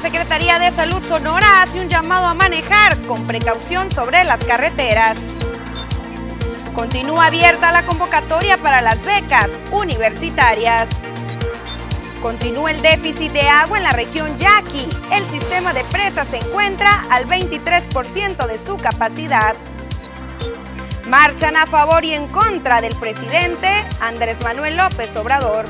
Secretaría de Salud Sonora hace un llamado a manejar con precaución sobre las carreteras. Continúa abierta la convocatoria para las becas universitarias. Continúa el déficit de agua en la región Yaqui. El sistema de presas se encuentra al 23% de su capacidad. Marchan a favor y en contra del presidente Andrés Manuel López Obrador.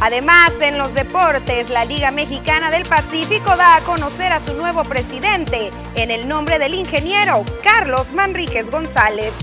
Además, en los deportes, la Liga Mexicana del Pacífico da a conocer a su nuevo presidente en el nombre del ingeniero Carlos Manríquez González.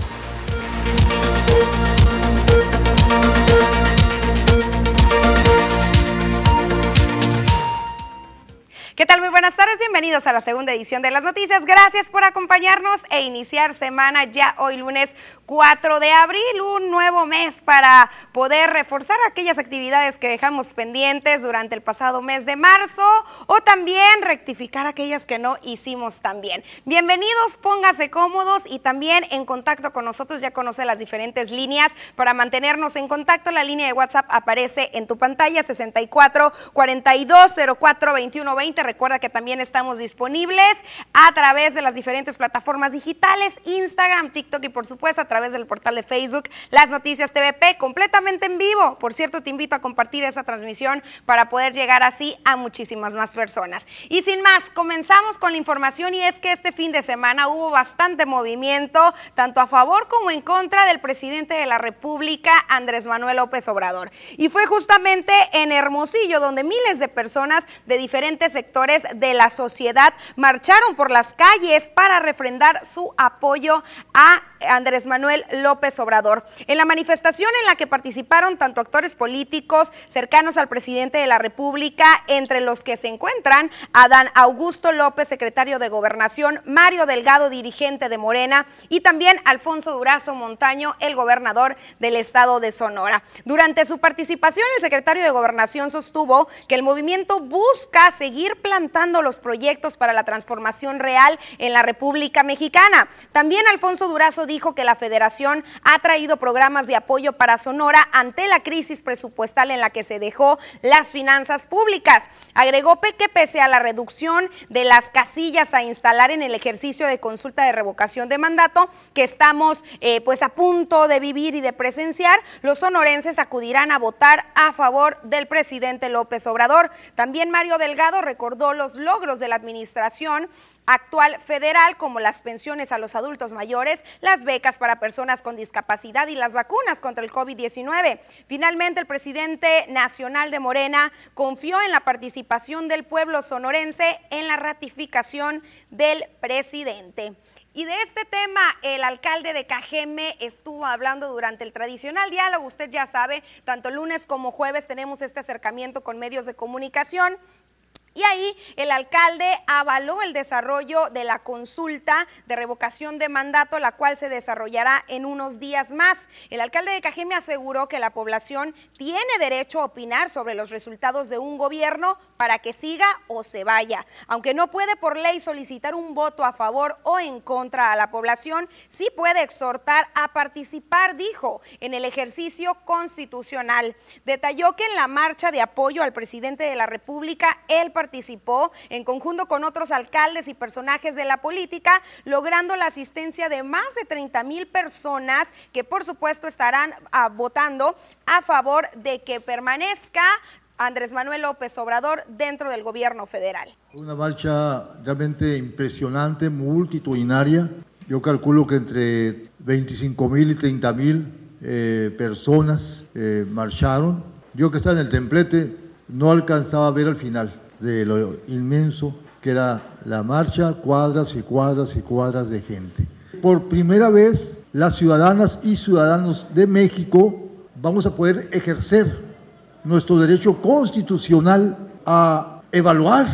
¿Qué tal? Muy buenas tardes, bienvenidos a la segunda edición de las noticias. Gracias por acompañarnos e iniciar semana ya hoy lunes 4 de abril, un nuevo mes para poder reforzar aquellas actividades que dejamos pendientes durante el pasado mes de marzo o también rectificar aquellas que no hicimos tan bien. Bienvenidos, póngase cómodos y también en contacto con nosotros, ya conoce las diferentes líneas para mantenernos en contacto. La línea de WhatsApp aparece en tu pantalla 64 42 04 21 20 Recuerda que también estamos disponibles a través de las diferentes plataformas digitales, Instagram, TikTok y por supuesto a través del portal de Facebook, Las Noticias TVP, completamente en vivo. Por cierto, te invito a compartir esa transmisión para poder llegar así a muchísimas más personas. Y sin más, comenzamos con la información y es que este fin de semana hubo bastante movimiento, tanto a favor como en contra del presidente de la República, Andrés Manuel López Obrador. Y fue justamente en Hermosillo donde miles de personas de diferentes sectores de la sociedad marcharon por las calles para refrendar su apoyo a Andrés Manuel López Obrador. En la manifestación en la que participaron tanto actores políticos cercanos al presidente de la República, entre los que se encuentran Adán Augusto López, secretario de Gobernación, Mario Delgado, dirigente de Morena, y también Alfonso Durazo Montaño, el gobernador del estado de Sonora. Durante su participación, el secretario de Gobernación sostuvo que el movimiento busca seguir plantando los proyectos para la transformación real en la República Mexicana. También Alfonso Durazo dijo que la federación ha traído programas de apoyo para Sonora ante la crisis presupuestal en la que se dejó las finanzas públicas. Agregó que pese a la reducción de las casillas a instalar en el ejercicio de consulta de revocación de mandato que estamos eh, pues a punto de vivir y de presenciar, los sonorenses acudirán a votar a favor del presidente López Obrador. También Mario Delgado recordó los logros de la administración actual federal como las pensiones a los adultos mayores, las becas para personas con discapacidad y las vacunas contra el COVID-19. Finalmente, el presidente nacional de Morena confió en la participación del pueblo sonorense en la ratificación del presidente. Y de este tema, el alcalde de Cajeme estuvo hablando durante el tradicional diálogo. Usted ya sabe, tanto lunes como jueves tenemos este acercamiento con medios de comunicación. Y ahí el alcalde avaló el desarrollo de la consulta de revocación de mandato, la cual se desarrollará en unos días más. El alcalde de Cajeme aseguró que la población tiene derecho a opinar sobre los resultados de un gobierno para que siga o se vaya. Aunque no puede por ley solicitar un voto a favor o en contra a la población, sí puede exhortar a participar, dijo, en el ejercicio constitucional. Detalló que en la marcha de apoyo al presidente de la República, el participó en conjunto con otros alcaldes y personajes de la política, logrando la asistencia de más de 30 mil personas que por supuesto estarán ah, votando a favor de que permanezca Andrés Manuel López Obrador dentro del gobierno federal. Una marcha realmente impresionante, multitudinaria. Yo calculo que entre 25 mil y 30 mil eh, personas eh, marcharon. Yo que estaba en el templete no alcanzaba a ver al final de lo inmenso que era la marcha, cuadras y cuadras y cuadras de gente. Por primera vez, las ciudadanas y ciudadanos de México vamos a poder ejercer nuestro derecho constitucional a evaluar,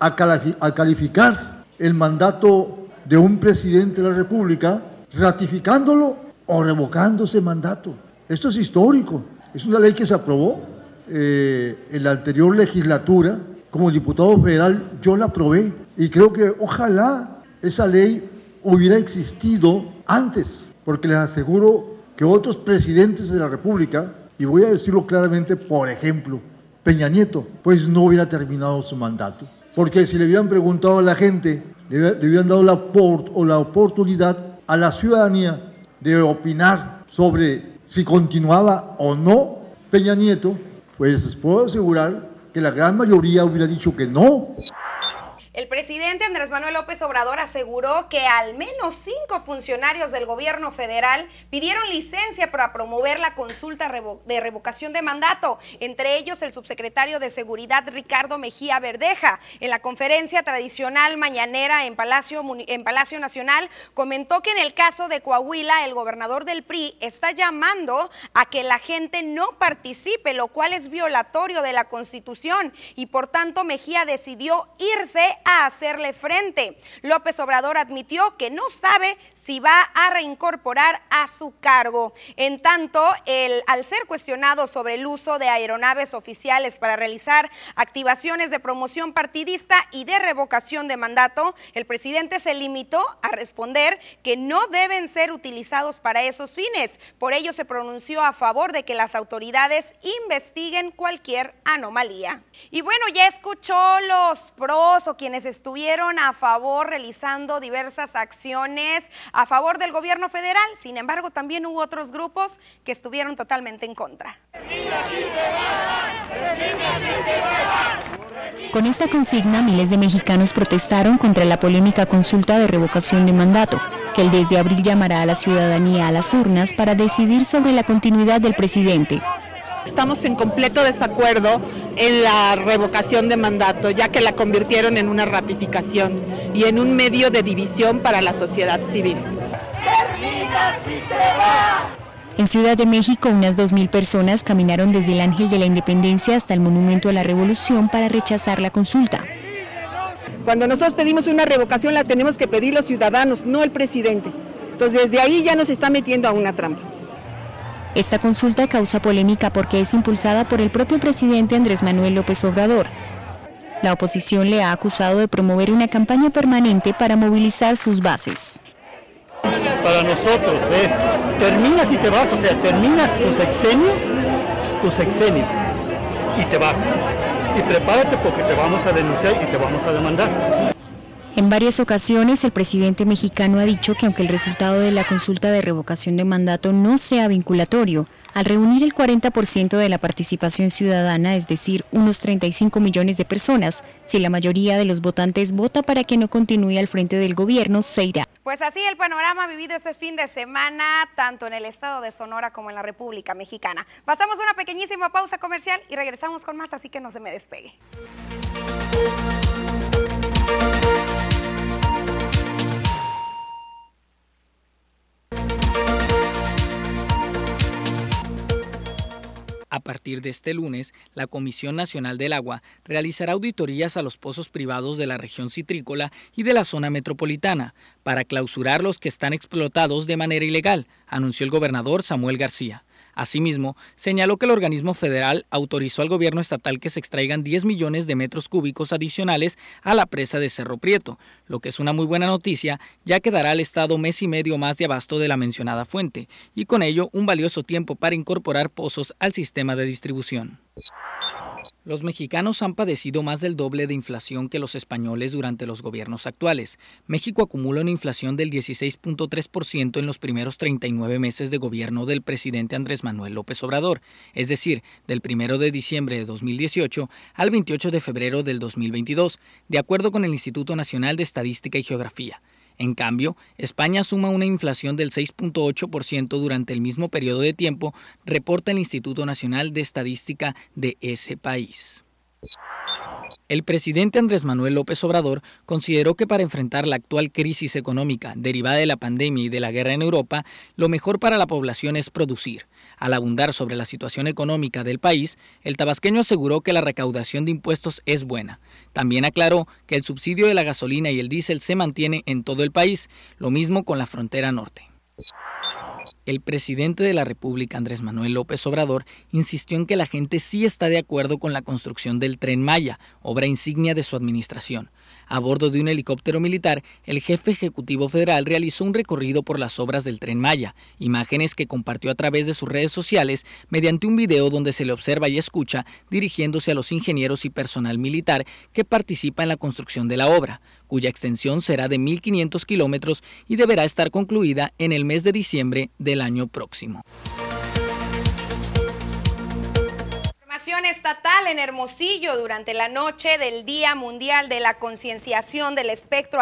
a calificar el mandato de un presidente de la República, ratificándolo o revocando ese mandato. Esto es histórico. Es una ley que se aprobó eh, en la anterior legislatura como diputado federal yo la aprobé y creo que ojalá esa ley hubiera existido antes, porque les aseguro que otros presidentes de la República, y voy a decirlo claramente, por ejemplo, Peña Nieto, pues no hubiera terminado su mandato. Porque si le hubieran preguntado a la gente, le, hubieran dado la, o la oportunidad a la ciudadanía de opinar sobre si continuaba o no Peña Nieto, pues les puedo asegurar que la gran mayoría hubiera dicho que no. El presidente Andrés Manuel López Obrador aseguró que al menos cinco funcionarios del gobierno federal pidieron licencia para promover la consulta de revocación de mandato, entre ellos el subsecretario de Seguridad Ricardo Mejía Verdeja. En la conferencia tradicional mañanera en Palacio, Nacional comentó que en el caso de Coahuila el gobernador del PRI está llamando a que la gente no participe, lo cual es violatorio de la Constitución y por tanto Mejía decidió irse a hacerle frente. López Obrador admitió que no sabe si va a reincorporar a su cargo. En tanto, al ser cuestionado sobre el uso de aeronaves oficiales para realizar activaciones de promoción partidista y de revocación de mandato, el presidente se limitó a responder que no deben ser utilizados para esos fines. Por ello se pronunció a favor de que las autoridades investiguen cualquier anomalía. Y bueno, ya escuchó los pros o quienes estuvieron a favor realizando diversas acciones a favor del gobierno federal. Sin embargo, también hubo otros grupos que estuvieron totalmente en contra. Con esta consigna, miles de mexicanos protestaron contra la polémica consulta de revocación de mandato, que el desde abril llamará a la ciudadanía a las urnas para decidir sobre la continuidad del presidente. Estamos en completo desacuerdo en la revocación de mandato, ya que la convirtieron en una ratificación y en un medio de división para la sociedad civil. En Ciudad de México, unas 2.000 personas caminaron desde el Ángel de la Independencia hasta el Monumento a la Revolución para rechazar la consulta. Cuando nosotros pedimos una revocación la tenemos que pedir los ciudadanos, no el presidente. Entonces desde ahí ya nos está metiendo a una trampa. Esta consulta causa polémica porque es impulsada por el propio presidente Andrés Manuel López Obrador. La oposición le ha acusado de promover una campaña permanente para movilizar sus bases. Para nosotros es, terminas y te vas, o sea, terminas tu sexenio, tu sexenio, y te vas. Y prepárate porque te vamos a denunciar y te vamos a demandar. En varias ocasiones el presidente mexicano ha dicho que aunque el resultado de la consulta de revocación de mandato no sea vinculatorio, al reunir el 40% de la participación ciudadana, es decir, unos 35 millones de personas, si la mayoría de los votantes vota para que no continúe al frente del gobierno, se irá. Pues así el panorama vivido este fin de semana, tanto en el estado de Sonora como en la República Mexicana. Pasamos una pequeñísima pausa comercial y regresamos con más, así que no se me despegue. A partir de este lunes, la Comisión Nacional del Agua realizará auditorías a los pozos privados de la región citrícola y de la zona metropolitana para clausurar los que están explotados de manera ilegal, anunció el gobernador Samuel García. Asimismo, señaló que el organismo federal autorizó al gobierno estatal que se extraigan 10 millones de metros cúbicos adicionales a la presa de Cerro Prieto, lo que es una muy buena noticia, ya que dará al Estado mes y medio más de abasto de la mencionada fuente, y con ello un valioso tiempo para incorporar pozos al sistema de distribución. Los mexicanos han padecido más del doble de inflación que los españoles durante los gobiernos actuales. México acumula una inflación del 16.3% en los primeros 39 meses de gobierno del presidente Andrés Manuel López Obrador, es decir, del 1 de diciembre de 2018 al 28 de febrero del 2022, de acuerdo con el Instituto Nacional de Estadística y Geografía. En cambio, España suma una inflación del 6.8% durante el mismo periodo de tiempo, reporta el Instituto Nacional de Estadística de ese país. El presidente Andrés Manuel López Obrador consideró que para enfrentar la actual crisis económica derivada de la pandemia y de la guerra en Europa, lo mejor para la población es producir. Al abundar sobre la situación económica del país, el tabasqueño aseguró que la recaudación de impuestos es buena. También aclaró que el subsidio de la gasolina y el diésel se mantiene en todo el país, lo mismo con la frontera norte. El presidente de la República, Andrés Manuel López Obrador, insistió en que la gente sí está de acuerdo con la construcción del tren Maya, obra insignia de su administración. A bordo de un helicóptero militar, el jefe ejecutivo federal realizó un recorrido por las obras del tren Maya, imágenes que compartió a través de sus redes sociales mediante un video donde se le observa y escucha dirigiéndose a los ingenieros y personal militar que participa en la construcción de la obra, cuya extensión será de 1.500 kilómetros y deberá estar concluida en el mes de diciembre del año próximo. Estatal en Hermosillo durante la noche del Día Mundial de la Concienciación del Espectro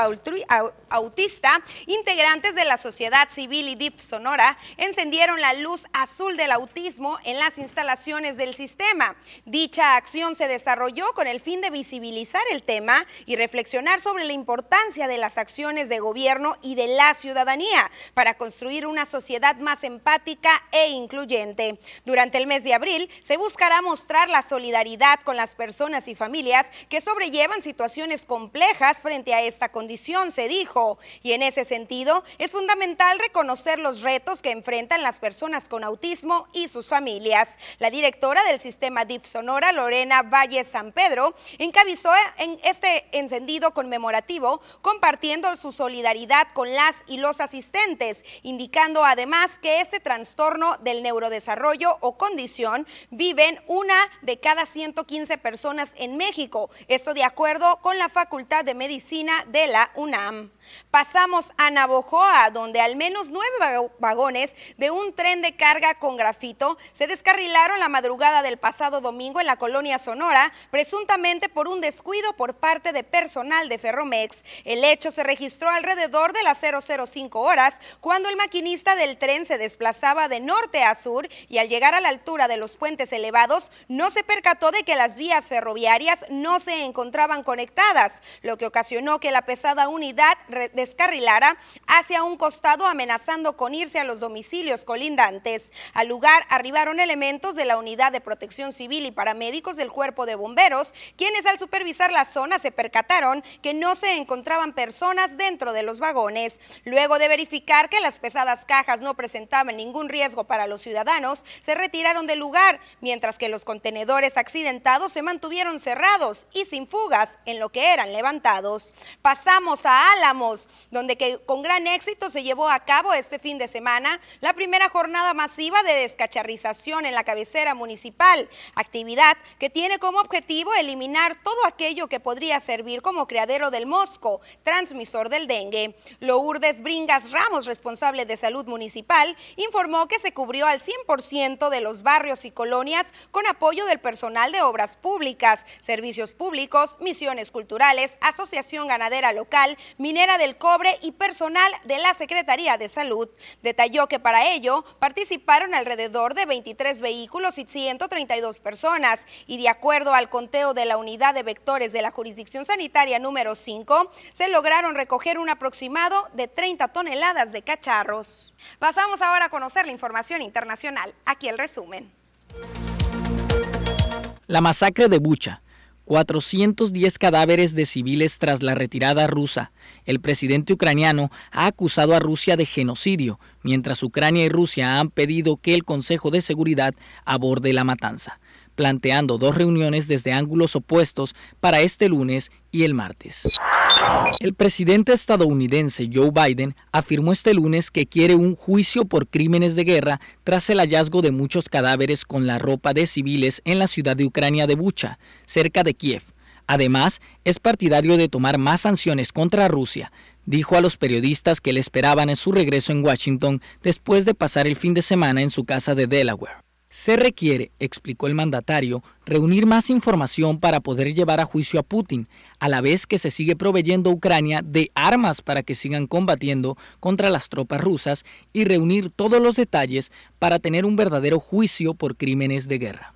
Autista, integrantes de la sociedad civil y DIF Sonora encendieron la luz azul del autismo en las instalaciones del sistema. Dicha acción se desarrolló con el fin de visibilizar el tema y reflexionar sobre la importancia de las acciones de gobierno y de la ciudadanía para construir una sociedad más empática e incluyente. Durante el mes de abril se buscará mostrar la solidaridad con las personas y familias que sobrellevan situaciones complejas frente a esta condición, se dijo. Y en ese sentido, es fundamental reconocer los retos que enfrentan las personas con autismo y sus familias. La directora del sistema DIF Sonora, Lorena Valle San Pedro, encabezó en este encendido conmemorativo compartiendo su solidaridad con las y los asistentes, indicando además que este trastorno del neurodesarrollo o condición viven una de cada 115 personas en México. Esto de acuerdo con la Facultad de Medicina de la UNAM. Pasamos a Navojoa, donde al menos nueve vagones de un tren de carga con grafito se descarrilaron la madrugada del pasado domingo en la colonia Sonora, presuntamente por un descuido por parte de personal de Ferromex. El hecho se registró alrededor de las 005 horas, cuando el maquinista del tren se desplazaba de norte a sur y al llegar a la altura de los puentes elevados no se percató de que las vías ferroviarias no se encontraban conectadas, lo que ocasionó que la pesada unidad descarrilara hacia un costado amenazando con irse a los domicilios colindantes. Al lugar arribaron elementos de la Unidad de Protección Civil y paramédicos del Cuerpo de Bomberos, quienes al supervisar la zona se percataron que no se encontraban personas dentro de los vagones. Luego de verificar que las pesadas cajas no presentaban ningún riesgo para los ciudadanos, se retiraron del lugar, mientras que los contenedores accidentados se mantuvieron cerrados y sin fugas en lo que eran levantados. Pasamos a Álamo donde que con gran éxito se llevó a cabo este fin de semana la primera jornada masiva de descacharrización en la cabecera municipal, actividad que tiene como objetivo eliminar todo aquello que podría servir como criadero del mosco, transmisor del dengue. Lourdes Bringas Ramos, responsable de salud municipal, informó que se cubrió al 100% de los barrios y colonias con apoyo del personal de obras públicas, servicios públicos, misiones culturales, asociación ganadera local, minera del Cobre y personal de la Secretaría de Salud. Detalló que para ello participaron alrededor de 23 vehículos y 132 personas y de acuerdo al conteo de la unidad de vectores de la jurisdicción sanitaria número 5, se lograron recoger un aproximado de 30 toneladas de cacharros. Pasamos ahora a conocer la información internacional. Aquí el resumen. La masacre de Bucha 410 cadáveres de civiles tras la retirada rusa. El presidente ucraniano ha acusado a Rusia de genocidio, mientras Ucrania y Rusia han pedido que el Consejo de Seguridad aborde la matanza planteando dos reuniones desde ángulos opuestos para este lunes y el martes. El presidente estadounidense Joe Biden afirmó este lunes que quiere un juicio por crímenes de guerra tras el hallazgo de muchos cadáveres con la ropa de civiles en la ciudad de Ucrania de Bucha, cerca de Kiev. Además, es partidario de tomar más sanciones contra Rusia. Dijo a los periodistas que le esperaban en su regreso en Washington después de pasar el fin de semana en su casa de Delaware. Se requiere, explicó el mandatario, reunir más información para poder llevar a juicio a Putin, a la vez que se sigue proveyendo a Ucrania de armas para que sigan combatiendo contra las tropas rusas y reunir todos los detalles para tener un verdadero juicio por crímenes de guerra.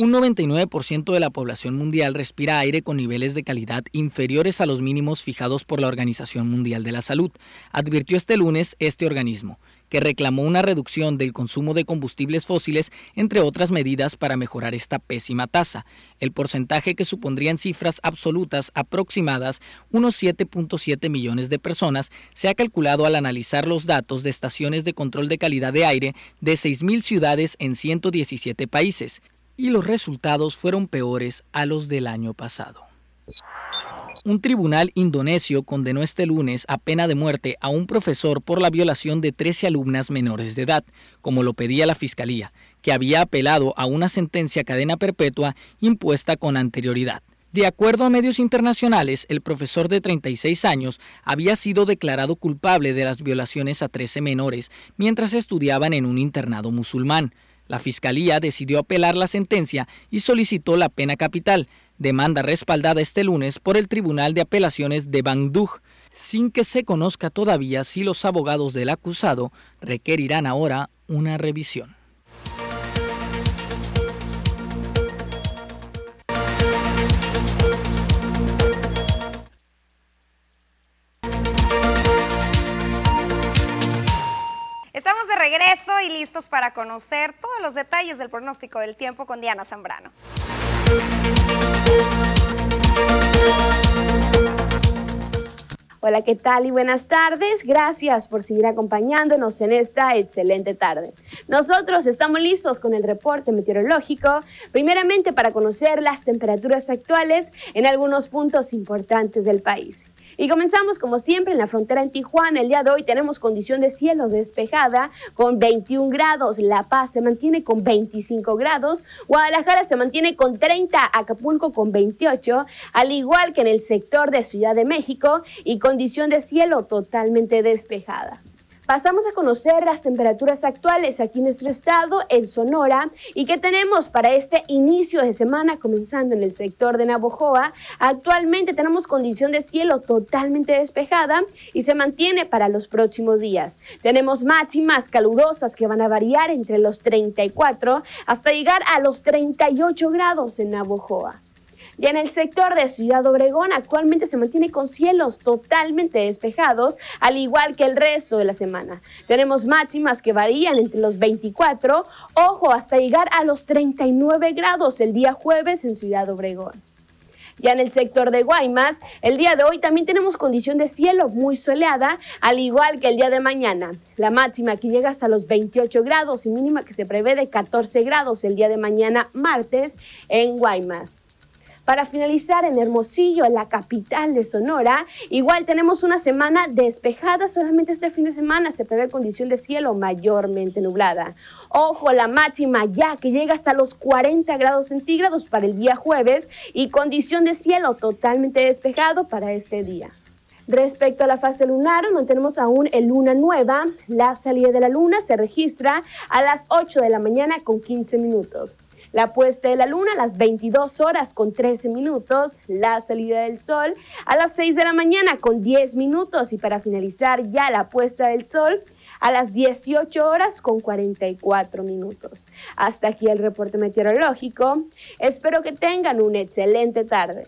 Un 99% de la población mundial respira aire con niveles de calidad inferiores a los mínimos fijados por la Organización Mundial de la Salud, advirtió este lunes este organismo que reclamó una reducción del consumo de combustibles fósiles, entre otras medidas para mejorar esta pésima tasa. El porcentaje que supondría en cifras absolutas aproximadas unos 7.7 millones de personas se ha calculado al analizar los datos de estaciones de control de calidad de aire de 6.000 ciudades en 117 países, y los resultados fueron peores a los del año pasado. Un tribunal indonesio condenó este lunes a pena de muerte a un profesor por la violación de 13 alumnas menores de edad, como lo pedía la Fiscalía, que había apelado a una sentencia cadena perpetua impuesta con anterioridad. De acuerdo a medios internacionales, el profesor de 36 años había sido declarado culpable de las violaciones a 13 menores mientras estudiaban en un internado musulmán. La Fiscalía decidió apelar la sentencia y solicitó la pena capital, demanda respaldada este lunes por el Tribunal de Apelaciones de Bandung, sin que se conozca todavía si los abogados del acusado requerirán ahora una revisión. Estamos de regreso y listos para conocer todos los detalles del pronóstico del tiempo con Diana Zambrano. Hola, ¿qué tal y buenas tardes? Gracias por seguir acompañándonos en esta excelente tarde. Nosotros estamos listos con el reporte meteorológico, primeramente para conocer las temperaturas actuales en algunos puntos importantes del país. Y comenzamos como siempre en la frontera en Tijuana. El día de hoy tenemos condición de cielo despejada con 21 grados. La Paz se mantiene con 25 grados. Guadalajara se mantiene con 30. Acapulco con 28. Al igual que en el sector de Ciudad de México y condición de cielo totalmente despejada. Pasamos a conocer las temperaturas actuales aquí en nuestro estado, en Sonora, y qué tenemos para este inicio de semana comenzando en el sector de Navojoa. Actualmente tenemos condición de cielo totalmente despejada y se mantiene para los próximos días. Tenemos máximas calurosas que van a variar entre los 34 hasta llegar a los 38 grados en Navojoa. Y en el sector de Ciudad Obregón actualmente se mantiene con cielos totalmente despejados, al igual que el resto de la semana. Tenemos máximas que varían entre los 24, ojo, hasta llegar a los 39 grados el día jueves en Ciudad Obregón. Ya en el sector de Guaymas, el día de hoy también tenemos condición de cielo muy soleada, al igual que el día de mañana. La máxima que llega hasta los 28 grados y mínima que se prevé de 14 grados el día de mañana martes en Guaymas. Para finalizar en Hermosillo, la capital de Sonora, igual tenemos una semana despejada, solamente este fin de semana se prevé condición de cielo mayormente nublada. Ojo, la máxima ya que llega hasta los 40 grados centígrados para el día jueves y condición de cielo totalmente despejado para este día. Respecto a la fase lunar, mantenemos aún en luna nueva. La salida de la luna se registra a las 8 de la mañana con 15 minutos. La puesta de la luna a las 22 horas con 13 minutos, la salida del sol a las 6 de la mañana con 10 minutos y para finalizar ya la puesta del sol a las 18 horas con 44 minutos. Hasta aquí el reporte meteorológico. Espero que tengan una excelente tarde.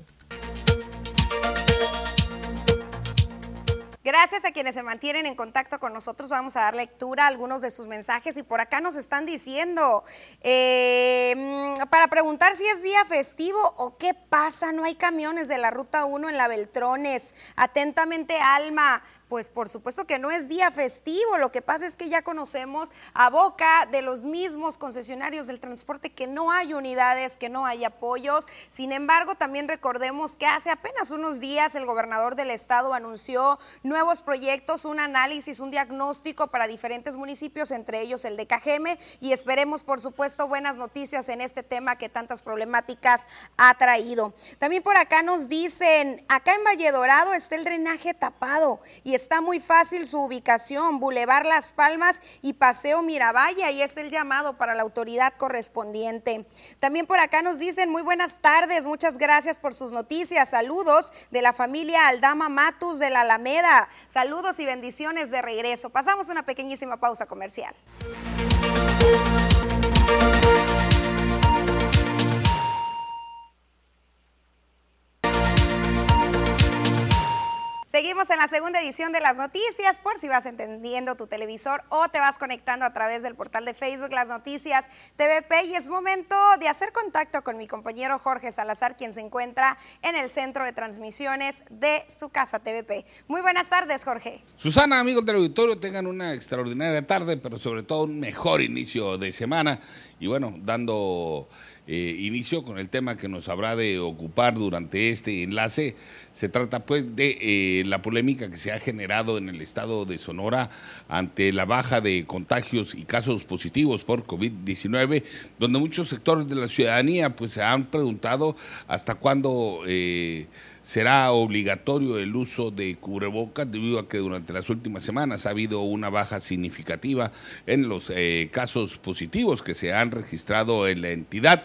Gracias a quienes se mantienen en contacto con nosotros. Vamos a dar lectura a algunos de sus mensajes y por acá nos están diciendo eh, mm, para preguntar si es día festivo o qué pasa. No hay camiones de la ruta 1 en la Beltrones. Atentamente, Alma. Pues por supuesto que no es día festivo, lo que pasa es que ya conocemos a boca de los mismos concesionarios del transporte que no hay unidades, que no hay apoyos. Sin embargo, también recordemos que hace apenas unos días el gobernador del estado anunció nuevos proyectos, un análisis, un diagnóstico para diferentes municipios, entre ellos el de Cajeme, y esperemos por supuesto buenas noticias en este tema que tantas problemáticas ha traído. También por acá nos dicen, acá en Valle Dorado está el drenaje tapado y está muy fácil su ubicación, Boulevard Las Palmas y Paseo Miravalle, y es el llamado para la autoridad correspondiente. También por acá nos dicen muy buenas tardes, muchas gracias por sus noticias, saludos de la familia Aldama Matus de la Alameda, saludos y bendiciones de regreso. Pasamos una pequeñísima pausa comercial. Seguimos en la segunda edición de las noticias, por si vas entendiendo tu televisor o te vas conectando a través del portal de Facebook Las Noticias TVP y es momento de hacer contacto con mi compañero Jorge Salazar, quien se encuentra en el centro de transmisiones de su casa TVP. Muy buenas tardes, Jorge. Susana, amigos del auditorio, tengan una extraordinaria tarde, pero sobre todo un mejor inicio de semana y bueno, dando eh, inicio con el tema que nos habrá de ocupar durante este enlace. Se trata pues de eh, la polémica que se ha generado en el estado de Sonora ante la baja de contagios y casos positivos por COVID-19, donde muchos sectores de la ciudadanía pues se han preguntado hasta cuándo eh, será obligatorio el uso de cubrebocas debido a que durante las últimas semanas ha habido una baja significativa en los casos positivos que se han registrado en la entidad.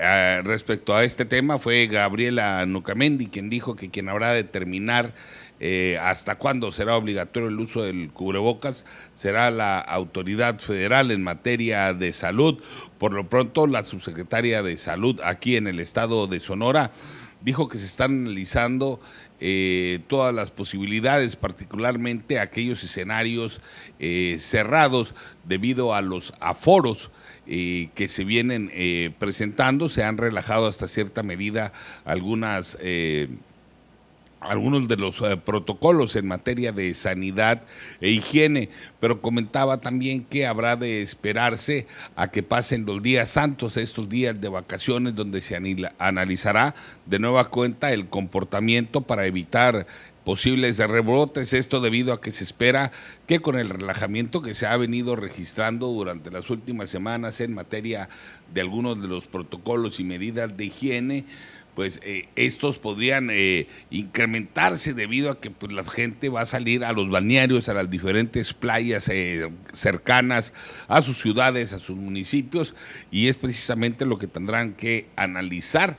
Eh, respecto a este tema fue Gabriela Nucamendi quien dijo que quien habrá de determinar eh, hasta cuándo será obligatorio el uso del cubrebocas será la autoridad federal en materia de salud. Por lo pronto, la subsecretaria de salud aquí en el estado de Sonora dijo que se están analizando eh, todas las posibilidades, particularmente aquellos escenarios cerrados debido a los aforos eh, que se vienen eh, presentando. Se han relajado hasta cierta medida algunas eh, algunos de los protocolos en materia de sanidad e higiene, pero comentaba también que habrá de esperarse a que pasen los días santos, estos días de vacaciones, donde se analizará de nueva cuenta el comportamiento para evitar posibles rebrotes, esto debido a que se espera que con el relajamiento que se ha venido registrando durante las últimas semanas en materia de algunos de los protocolos y medidas de higiene, pues eh, estos podrían eh, incrementarse debido a que pues, la gente va a salir a los balnearios, a las diferentes playas eh, cercanas a sus ciudades, a sus municipios, y es precisamente lo que tendrán que analizar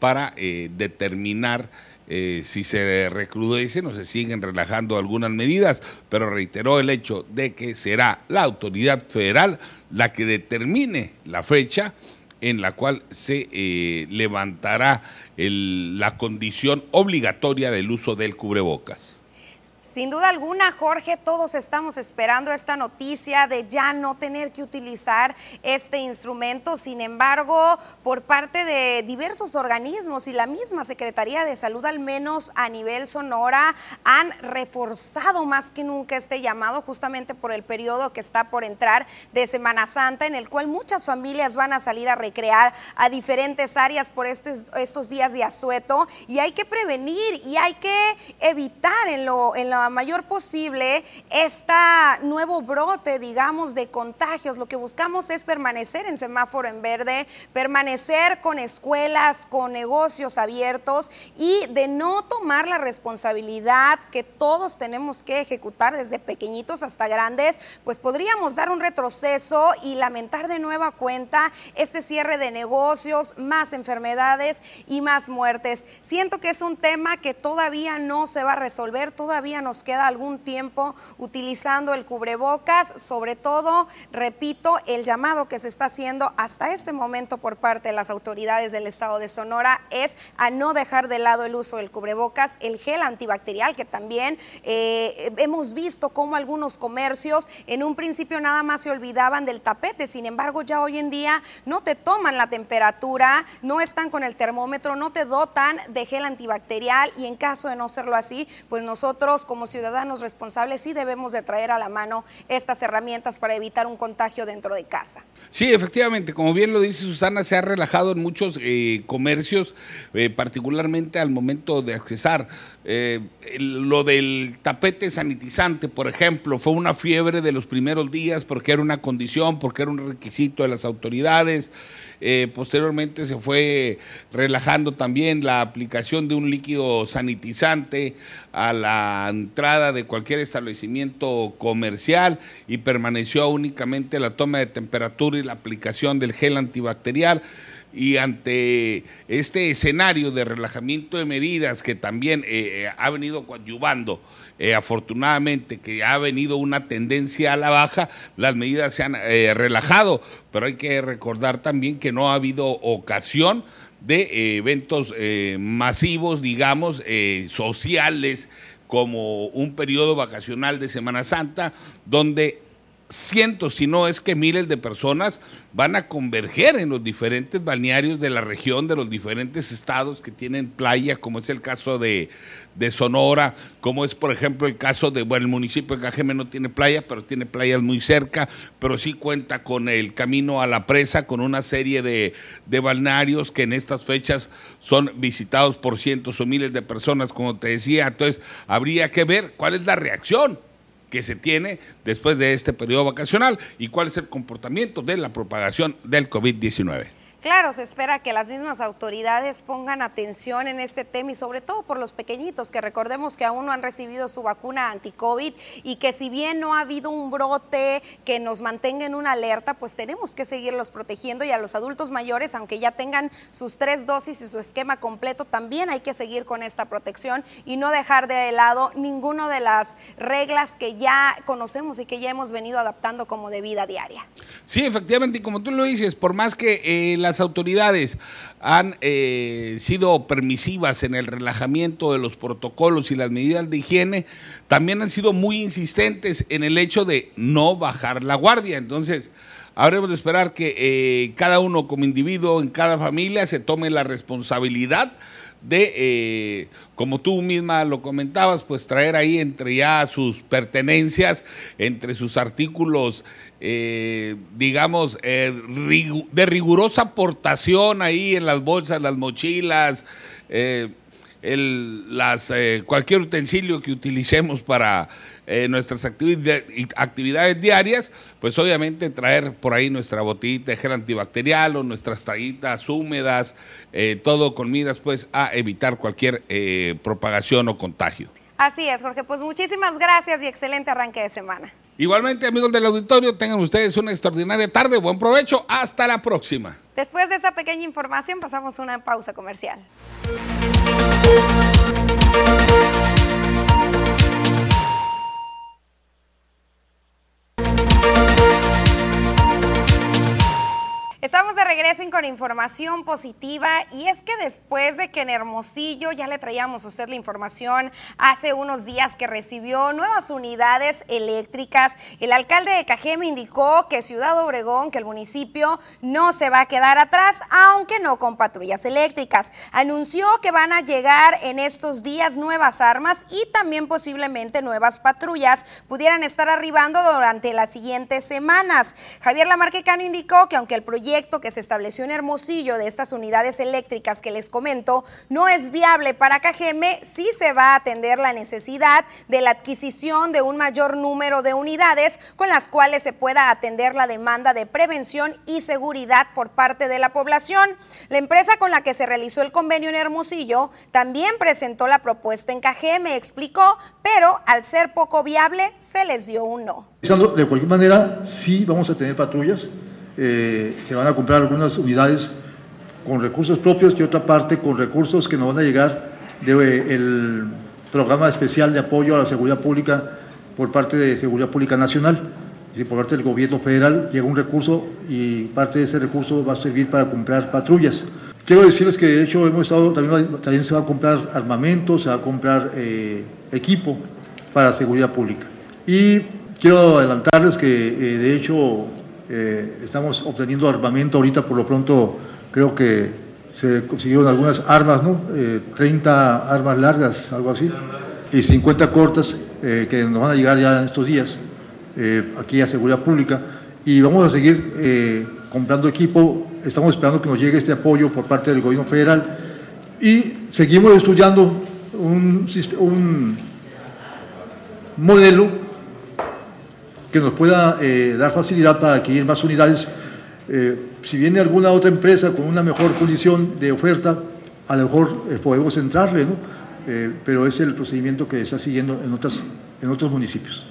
para determinar si se recrudecen o se siguen relajando algunas medidas, pero reiteró el hecho de que será la autoridad federal la que determine la fecha en la cual se eh, levantará la condición obligatoria del uso del cubrebocas. Sin duda alguna, Jorge, todos estamos esperando esta noticia de ya no tener que utilizar este instrumento. Sin embargo, por parte de diversos organismos y la misma Secretaría de Salud, al menos a nivel Sonora, han reforzado más que nunca este llamado justamente por el periodo que está por entrar de Semana Santa, en el cual muchas familias van a salir a recrear a diferentes áreas por estos, estos días de asueto y hay que prevenir y hay que evitar en lo, en mayor posible este nuevo brote, digamos, de contagios. Lo que buscamos es permanecer en semáforo en verde, permanecer con escuelas, con negocios abiertos y de no tomar la responsabilidad que todos tenemos que ejecutar desde pequeñitos hasta grandes, pues podríamos dar un retroceso y lamentar de nueva cuenta este cierre de negocios, más enfermedades y más muertes. Siento que es un tema que todavía no se va a resolver, todavía no nos queda algún tiempo utilizando el cubrebocas, sobre todo, repito, el llamado que se está haciendo hasta este momento por parte de las autoridades del estado de Sonora es a no dejar de lado el uso del cubrebocas, el gel antibacterial, que también eh, hemos visto cómo algunos comercios en un principio nada más se olvidaban del tapete, sin embargo ya hoy en día no te toman la temperatura, no están con el termómetro, no te dotan de gel antibacterial y en caso de no serlo así, pues nosotros como como ciudadanos responsables sí debemos de traer a la mano estas herramientas para evitar un contagio dentro de casa. Sí, efectivamente, como bien lo dice Susana, se ha relajado en muchos eh, comercios, eh, particularmente al momento de accesar. Eh, lo del tapete sanitizante, por ejemplo, fue una fiebre de los primeros días porque era una condición, porque era un requisito de las autoridades. Eh, posteriormente se fue relajando también la aplicación de un líquido sanitizante a la entrada de cualquier establecimiento comercial y permaneció únicamente la toma de temperatura y la aplicación del gel antibacterial. Y ante este escenario de relajamiento de medidas que también eh, eh, ha venido coadyuvando, eh, afortunadamente, que ha venido una tendencia a la baja, las medidas se han relajado, pero hay que recordar también que no ha habido ocasión de eventos masivos, digamos, sociales, como un periodo vacacional de Semana Santa, donde cientos, si no es que miles de personas van a converger en los diferentes balnearios de la región, de los diferentes estados que tienen playa, como es el caso de, Sonora, como es por ejemplo el caso de, bueno, el municipio de Cajeme no tiene playa, pero tiene playas muy cerca, pero sí cuenta con el camino a la presa, con una serie de, de balnearios que en estas fechas son visitados por cientos o miles de personas, como te decía. Entonces, habría que ver cuál es la reacción que se tiene después de este periodo vacacional y cuál es el comportamiento de la propagación del COVID-19. Claro, se espera que las mismas autoridades pongan atención en este tema y sobre todo por los pequeñitos, que recordemos que aún no han recibido su vacuna anti-COVID y que si bien no ha habido un brote que nos mantenga en una alerta, pues tenemos que seguirlos protegiendo y a los adultos mayores, aunque ya tengan sus tres dosis y su esquema completo, también hay que seguir con esta protección y no dejar de lado ninguna de las reglas que ya conocemos y que ya hemos venido adaptando como de vida diaria. Sí, efectivamente, y como tú lo dices, por más que eh, las autoridades han eh, sido permisivas en el relajamiento de los protocolos y las medidas de higiene, también han sido muy insistentes en el hecho de no bajar la guardia. Entonces, habremos de esperar que eh, cada uno como individuo, en cada familia, se tome la responsabilidad de, eh, como tú misma lo comentabas, pues traer ahí entre ya sus pertenencias, entre sus artículos, eh, digamos, eh, de rigurosa aportación ahí en las bolsas, las mochilas, el, las, cualquier utensilio que utilicemos para eh, nuestras actividades diarias, pues obviamente traer por ahí nuestra botellita de gel antibacterial o nuestras tallitas húmedas, eh, todo con miras pues a evitar cualquier eh, propagación o contagio. Así es, Jorge. Pues muchísimas gracias y excelente arranque de semana. Igualmente, amigos del auditorio, tengan ustedes una extraordinaria tarde. Buen provecho. Hasta la próxima. Después de esa pequeña información, pasamos a una pausa comercial. Estamos de regreso con información positiva y es que después de que en Hermosillo ya le traíamos a usted la información hace unos días que recibió nuevas unidades eléctricas, el alcalde de Cajeme indicó que Ciudad Obregón, que el municipio no se va a quedar atrás, aunque no con patrullas eléctricas. Anunció que van a llegar en estos días nuevas armas y también posiblemente nuevas patrullas pudieran estar arribando durante las siguientes semanas. Javier Lamarquecano indicó que aunque el proyecto proyecto que se estableció en Hermosillo de estas unidades eléctricas que les comento no es viable para Cajeme, sí se va a atender la necesidad de la adquisición de un mayor número de unidades con las cuales se pueda atender la demanda de prevención y seguridad por parte de la población. La empresa con la que se realizó el convenio en Hermosillo también presentó la propuesta en Cajeme, explicó, pero al ser poco viable se les dio un no. De cualquier manera, sí vamos a tener patrullas eh, se van a comprar algunas unidades con recursos propios y otra parte con recursos que nos van a llegar del eh, programa especial de apoyo a la seguridad pública por parte de Seguridad Pública Nacional. Y por parte del gobierno federal llega un recurso y parte de ese recurso va a servir para comprar patrullas. Quiero decirles que de hecho hemos estado, también, también se va a comprar armamento, se va a comprar eh, equipo para seguridad pública. Y quiero adelantarles que de hecho eh, estamos obteniendo armamento ahorita, por lo pronto creo que se consiguieron algunas armas, ¿no? 30 eh, armas largas, algo así, y 50 cortas eh, que nos van a llegar ya en estos días aquí a Seguridad Pública. Y vamos a seguir comprando equipo, estamos esperando que nos llegue este apoyo por parte del gobierno federal y seguimos estudiando un, un modelo que nos pueda eh, dar facilidad para adquirir más unidades. Eh, si viene alguna otra empresa con una mejor condición de oferta, a lo mejor eh, podemos entrarle, ¿no? pero es el procedimiento que está siguiendo en, en otros municipios.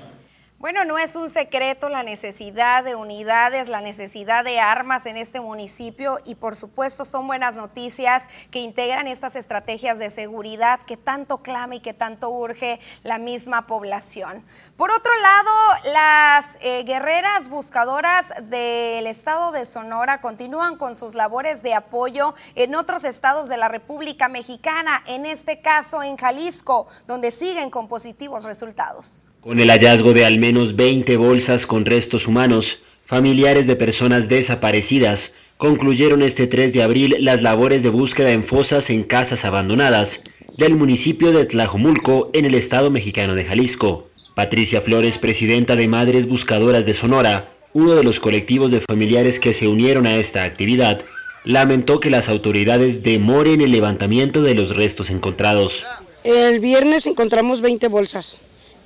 Bueno, no es un secreto la necesidad de unidades, la necesidad de armas en este municipio y por supuesto son buenas noticias que integran estas estrategias de seguridad que tanto clama y que tanto urge la misma población. Por otro lado, las eh, guerreras buscadoras del estado de Sonora continúan con sus labores de apoyo en otros estados de la República Mexicana, en este caso en Jalisco, donde siguen con positivos resultados. Con el hallazgo de al menos 20 bolsas con restos humanos, familiares de personas desaparecidas concluyeron este 3 de abril las labores de búsqueda en fosas en casas abandonadas del municipio de Tlajomulco en el estado mexicano de Jalisco. Patricia Flores, presidenta de Madres Buscadoras de Sonora, uno de los colectivos de familiares que se unieron a esta actividad, lamentó que las autoridades demoren el levantamiento de los restos encontrados. El viernes encontramos 20 bolsas.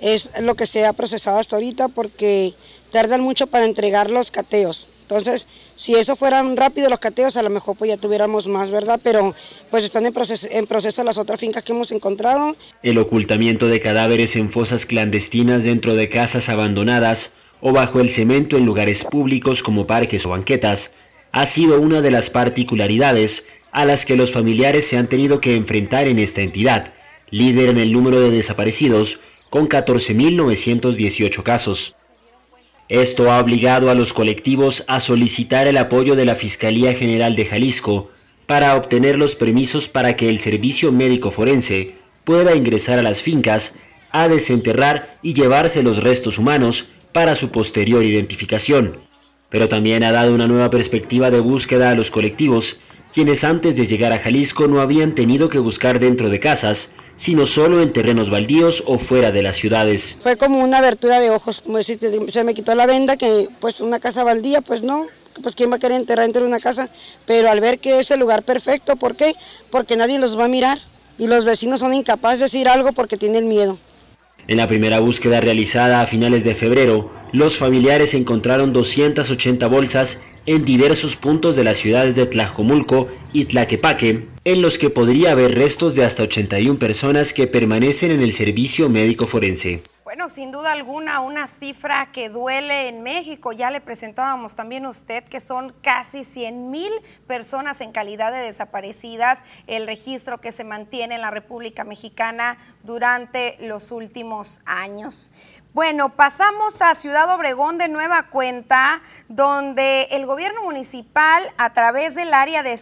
Es lo que se ha procesado hasta ahorita porque tardan mucho para entregar los cateos. Entonces, si eso fueran rápido los cateos, a lo mejor pues ya tuviéramos más, ¿verdad? Pero pues están en proceso, en proceso las otras fincas que hemos encontrado. El ocultamiento de cadáveres en fosas clandestinas dentro de casas abandonadas o bajo el cemento en lugares públicos como parques o banquetas ha sido una de las particularidades a las que los familiares se han tenido que enfrentar en esta entidad, líder en el número de desaparecidos, con 14.918 casos. Esto ha obligado a los colectivos a solicitar el apoyo de la Fiscalía General de Jalisco para obtener los permisos para que el servicio médico forense pueda ingresar a las fincas a desenterrar y llevarse los restos humanos para su posterior identificación. Pero también ha dado una nueva perspectiva de búsqueda a los colectivos, quienes antes de llegar a Jalisco no habían tenido que buscar dentro de casas, sino solo en terrenos baldíos o fuera de las ciudades. Fue como una abertura de ojos, como decir, se me quitó la venda, que pues una casa baldía, pues no, pues quién va a querer enterrar dentro de una casa, pero al ver que es el lugar perfecto, ¿por qué? Porque nadie los va a mirar y los vecinos son incapaces de decir algo porque tienen miedo. En la primera búsqueda realizada a finales de febrero, los familiares encontraron 280 bolsas en diversos puntos de las ciudades de Tlajomulco y Tlaquepaque, en los que podría haber restos de hasta 81 personas que permanecen en el servicio médico forense. Bueno, sin duda alguna, una cifra que duele en México. Ya le presentábamos también a usted que son casi 100 mil personas en calidad de desaparecidas, el registro que se mantiene en la República Mexicana durante los últimos años. Bueno, pasamos a Ciudad Obregón de nueva cuenta, donde el gobierno municipal, a través del área de,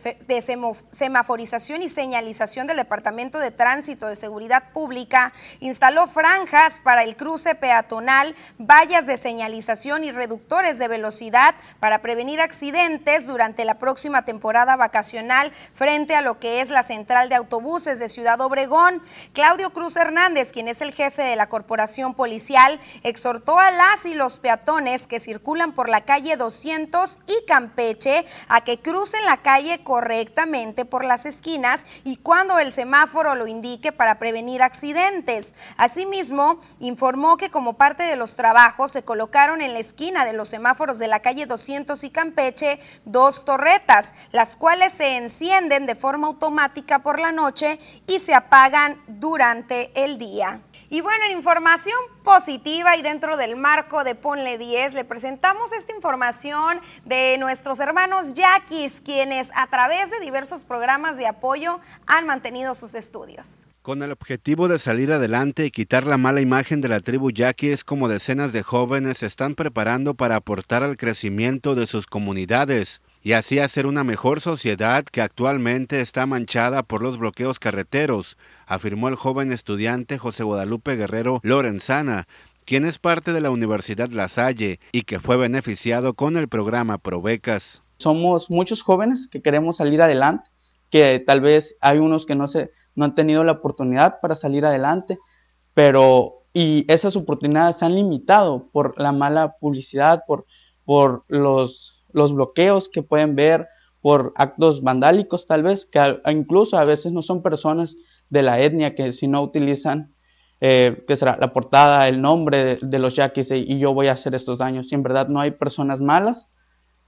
semaforización y señalización del Departamento de Tránsito de Seguridad Pública, instaló franjas para el cruce peatonal, vallas de señalización y reductores de velocidad para prevenir accidentes durante la próxima temporada vacacional frente a lo que es la central de autobuses de Ciudad Obregón. Claudio Cruz Hernández, quien es el jefe de la corporación policial, exhortó a las y los peatones que circulan por la calle 200 y Campeche a que crucen la calle correctamente por las esquinas y cuando el semáforo lo indique para prevenir accidentes. Asimismo, informó que como parte de los trabajos se colocaron en la esquina de los semáforos de la calle 200 y Campeche dos torretas, las cuales se encienden de forma automática por la noche y se apagan durante el día. Y bueno, en información positiva y dentro del marco de Ponle 10, le presentamos esta información de nuestros hermanos yaquis, quienes a través de diversos programas de apoyo han mantenido sus estudios. Con el objetivo de salir adelante y quitar la mala imagen de la tribu yaquis, como decenas de jóvenes se están preparando para aportar al crecimiento de sus comunidades y así hacer una mejor sociedad que actualmente está manchada por los bloqueos carreteros, afirmó el joven estudiante José Guadalupe Guerrero Lorenzana, quien es parte de la Universidad La Salle y que fue beneficiado con el programa Provecas. Somos muchos jóvenes que queremos salir adelante, que tal vez hay unos que no, se, no han tenido la oportunidad para salir adelante, pero y esas oportunidades se han limitado por la mala publicidad, por, por los los bloqueos que pueden ver por actos vandálicos tal vez, que incluso a veces no son personas de la etnia que si no utilizan eh, que será la portada, el nombre de, los yaquis y yo voy a hacer estos daños. Si en verdad no hay personas malas,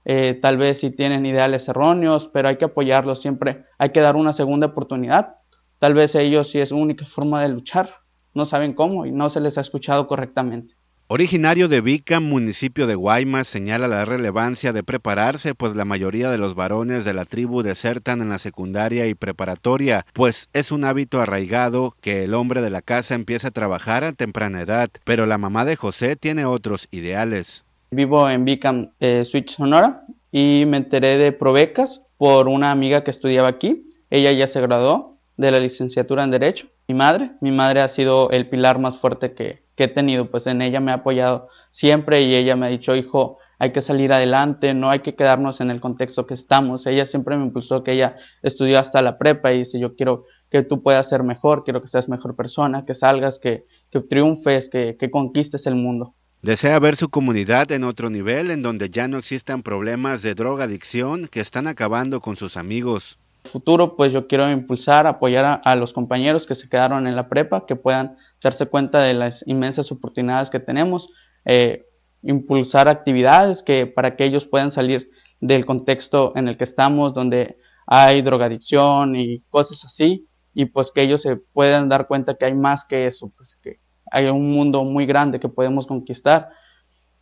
eh, tal vez si tienen ideales erróneos, pero hay que apoyarlos siempre, hay que dar una segunda oportunidad. Tal vez ellos si es única forma de luchar, no saben cómo y no se les ha escuchado correctamente. Originario de Vica, municipio de Guaymas, señala la relevancia de prepararse, pues la mayoría de los varones de la tribu desertan en la secundaria y preparatoria, pues es un hábito arraigado que el hombre de la casa empieza a trabajar a temprana edad, pero la mamá de José tiene otros ideales. Vivo en Vica, eh, Switch, Sonora, y me enteré de Provecas por una amiga que estudiaba aquí. Ella ya se graduó de la licenciatura en Derecho. Mi madre, mi madre ha sido el pilar más fuerte que, he tenido, pues en ella me ha apoyado siempre y ella me ha dicho, hijo, hay que salir adelante, no hay que quedarnos en el contexto que estamos. Ella siempre me impulsó que ella estudió hasta la prepa y dice, yo quiero que tú puedas ser mejor, quiero que seas mejor persona, que salgas, que, que triunfes, que, que conquistes el mundo. Desea ver su comunidad en otro nivel en donde ya no existan problemas de drogadicción que están acabando con sus amigos. Futuro, pues yo quiero impulsar, apoyar a, los compañeros que se quedaron en la prepa, que puedan darse cuenta de las inmensas oportunidades que tenemos, eh, impulsar actividades que para que ellos puedan salir del contexto en el que estamos, donde hay drogadicción y cosas así, y pues que ellos se puedan dar cuenta que hay más que eso, pues que hay un mundo muy grande que podemos conquistar.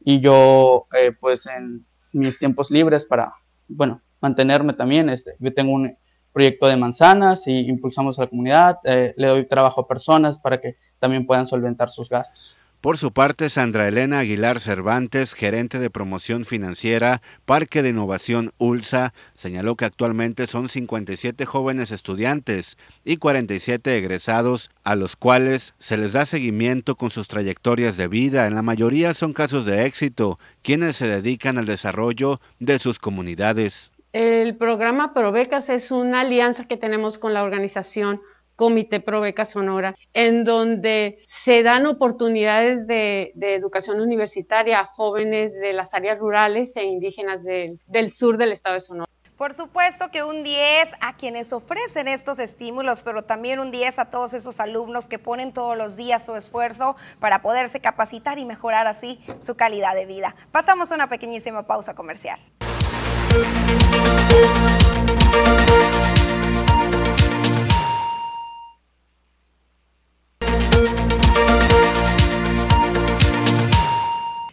Y yo eh, pues en mis tiempos libres para, bueno, mantenerme también, este, yo tengo un proyecto de manzanas y impulsamos a la comunidad, eh, le doy trabajo a personas para que también puedan solventar sus gastos. Por su parte, Sandra Elena Aguilar Cervantes, gerente de promoción financiera, Parque de Innovación ULSA, señaló que actualmente son 57 jóvenes estudiantes y 47 egresados a los cuales se les da seguimiento con sus trayectorias de vida. En la mayoría son casos de éxito, quienes se dedican al desarrollo de sus comunidades. El programa Provecas es una alianza que tenemos con la organización Comité Probeca Sonora, en donde se dan oportunidades de, educación universitaria a jóvenes de las áreas rurales e indígenas del sur del estado de Sonora. Por supuesto que un 10 a quienes ofrecen estos estímulos, pero también un 10 a todos esos alumnos que ponen todos los días su esfuerzo para poderse capacitar y mejorar así su calidad de vida. Pasamos a una pequeñísima pausa comercial.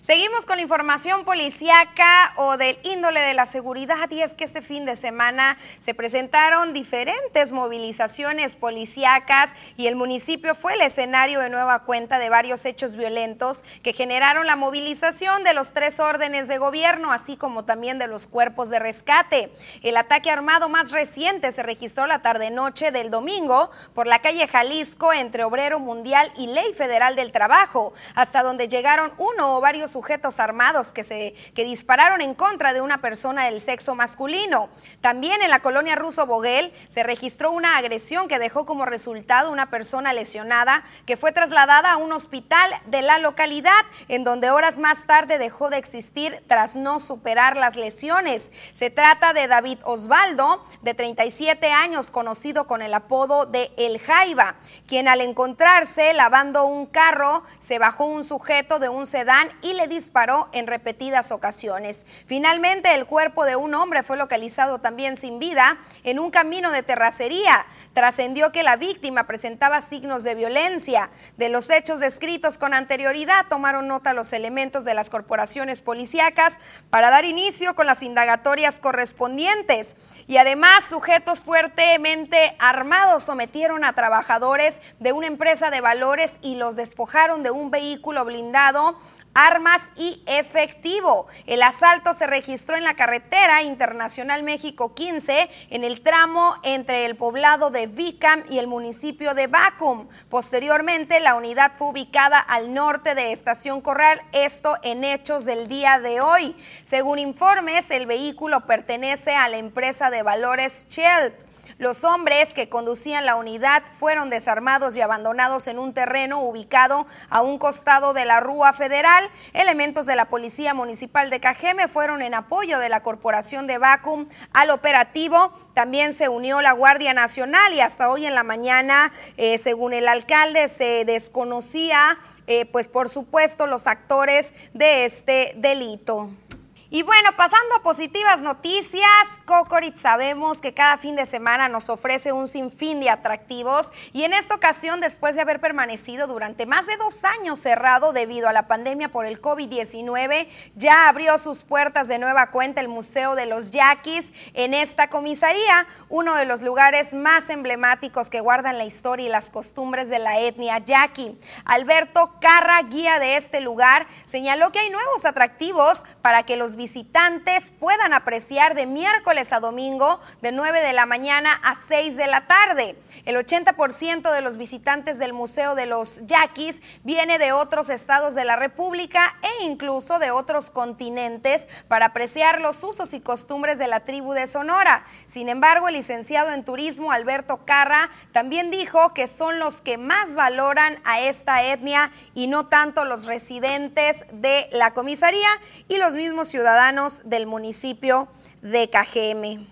Seguimos con la información policíaca o del índole de la seguridad y es que este fin de semana se presentaron diferentes movilizaciones policíacas y el municipio fue el escenario de nueva cuenta de varios hechos violentos que generaron la movilización de los tres órdenes de gobierno, así como también de los cuerpos de rescate. El ataque armado más reciente se registró la tarde-noche del domingo por la calle Jalisco entre Obrero Mundial y Ley Federal del Trabajo, hasta donde llegaron uno o varios sujetos armados que, se, que dispararon en contra de una persona del sexo masculino. También en la colonia Ruso Boguel se registró una agresión que dejó como resultado una persona lesionada que fue trasladada a un hospital de la localidad, en donde horas más tarde dejó de existir tras no superar las lesiones. Se trata de David Osvaldo, de 37 años, conocido con el apodo de El Jaiba, quien al encontrarse lavando un carro se bajó un sujeto de un sedán y le disparó en repetidas ocasiones. Finalmente, el cuerpo de un hombre fue localizado también sin vida en un camino de terracería. Trascendió que la víctima presentaba signos de violencia. De los hechos descritos con anterioridad, tomaron nota los elementos de las corporaciones policíacas para dar inicio con las indagatorias correspondientes. Y además, sujetos fuertemente armados sometieron a trabajadores de una empresa de valores y los despojaron de un vehículo blindado, armas y efectivo. El asalto se registró en la carretera Internacional México 15 en el tramo entre el poblado de Vicam y el municipio de Bacum. Posteriormente, la unidad fue ubicada al norte de Estación Corral, esto en hechos del día de hoy. Según informes, el vehículo pertenece a la empresa de valores Shell. Los hombres que conducían la unidad fueron desarmados y abandonados en un terreno ubicado a un costado de la Rúa Federal. Elementos de la Policía Municipal de Cajeme fueron en apoyo de la Corporación de Vacum al operativo. También se unió la Guardia Nacional y hasta hoy en la mañana, eh, según el alcalde, se desconocía, eh, pues por supuesto, los actores de este delito. Y bueno, pasando a positivas noticias, Cocorit sabemos que cada fin de semana nos ofrece un sinfín de atractivos y en esta ocasión, después de haber permanecido durante más de dos años cerrado debido a la pandemia por el COVID-19, ya abrió sus puertas de nueva cuenta el Museo de los Yaquis en esta comisaría, uno de los lugares más emblemáticos que guardan la historia y las costumbres de la etnia yaqui. Alberto Carra, guía de este lugar, señaló que hay nuevos atractivos para que los visitantes puedan apreciar de miércoles a domingo de 9 de la mañana a 6 de la tarde. El 80% de los visitantes del Museo de los Yaquis viene de otros estados de la República e incluso de otros continentes para apreciar los usos y costumbres de la tribu de Sonora. Sin embargo, el licenciado en turismo Alberto Carra también dijo que son los que más valoran a esta etnia y no tanto los residentes de la comisaría y los mismos ciudadanos del municipio de Cajeme.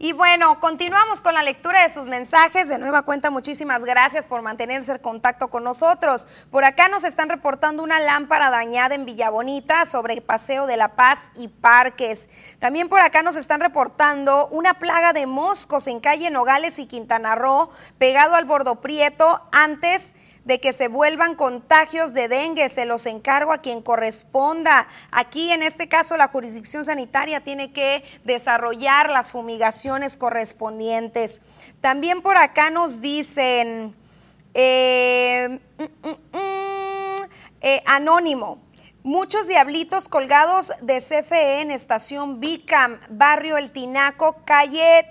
Y bueno, continuamos con la lectura de sus mensajes. De nueva cuenta, muchísimas gracias por mantenerse en contacto con nosotros. Por acá nos están reportando una lámpara dañada en Villabonita sobre Paseo de la Paz y Parques. También por acá nos están reportando una plaga de moscos en calle Nogales y Quintana Roo, pegado al Bordo Prieto, antes de que se vuelvan contagios de dengue. Se los encargo a quien corresponda. Aquí, en este caso, la jurisdicción sanitaria tiene que desarrollar las fumigaciones correspondientes. También por acá nos dicen, eh, mm, mm, mm, eh, anónimo. Muchos diablitos colgados de CFE en estación Bicam, barrio El Tinaco, calle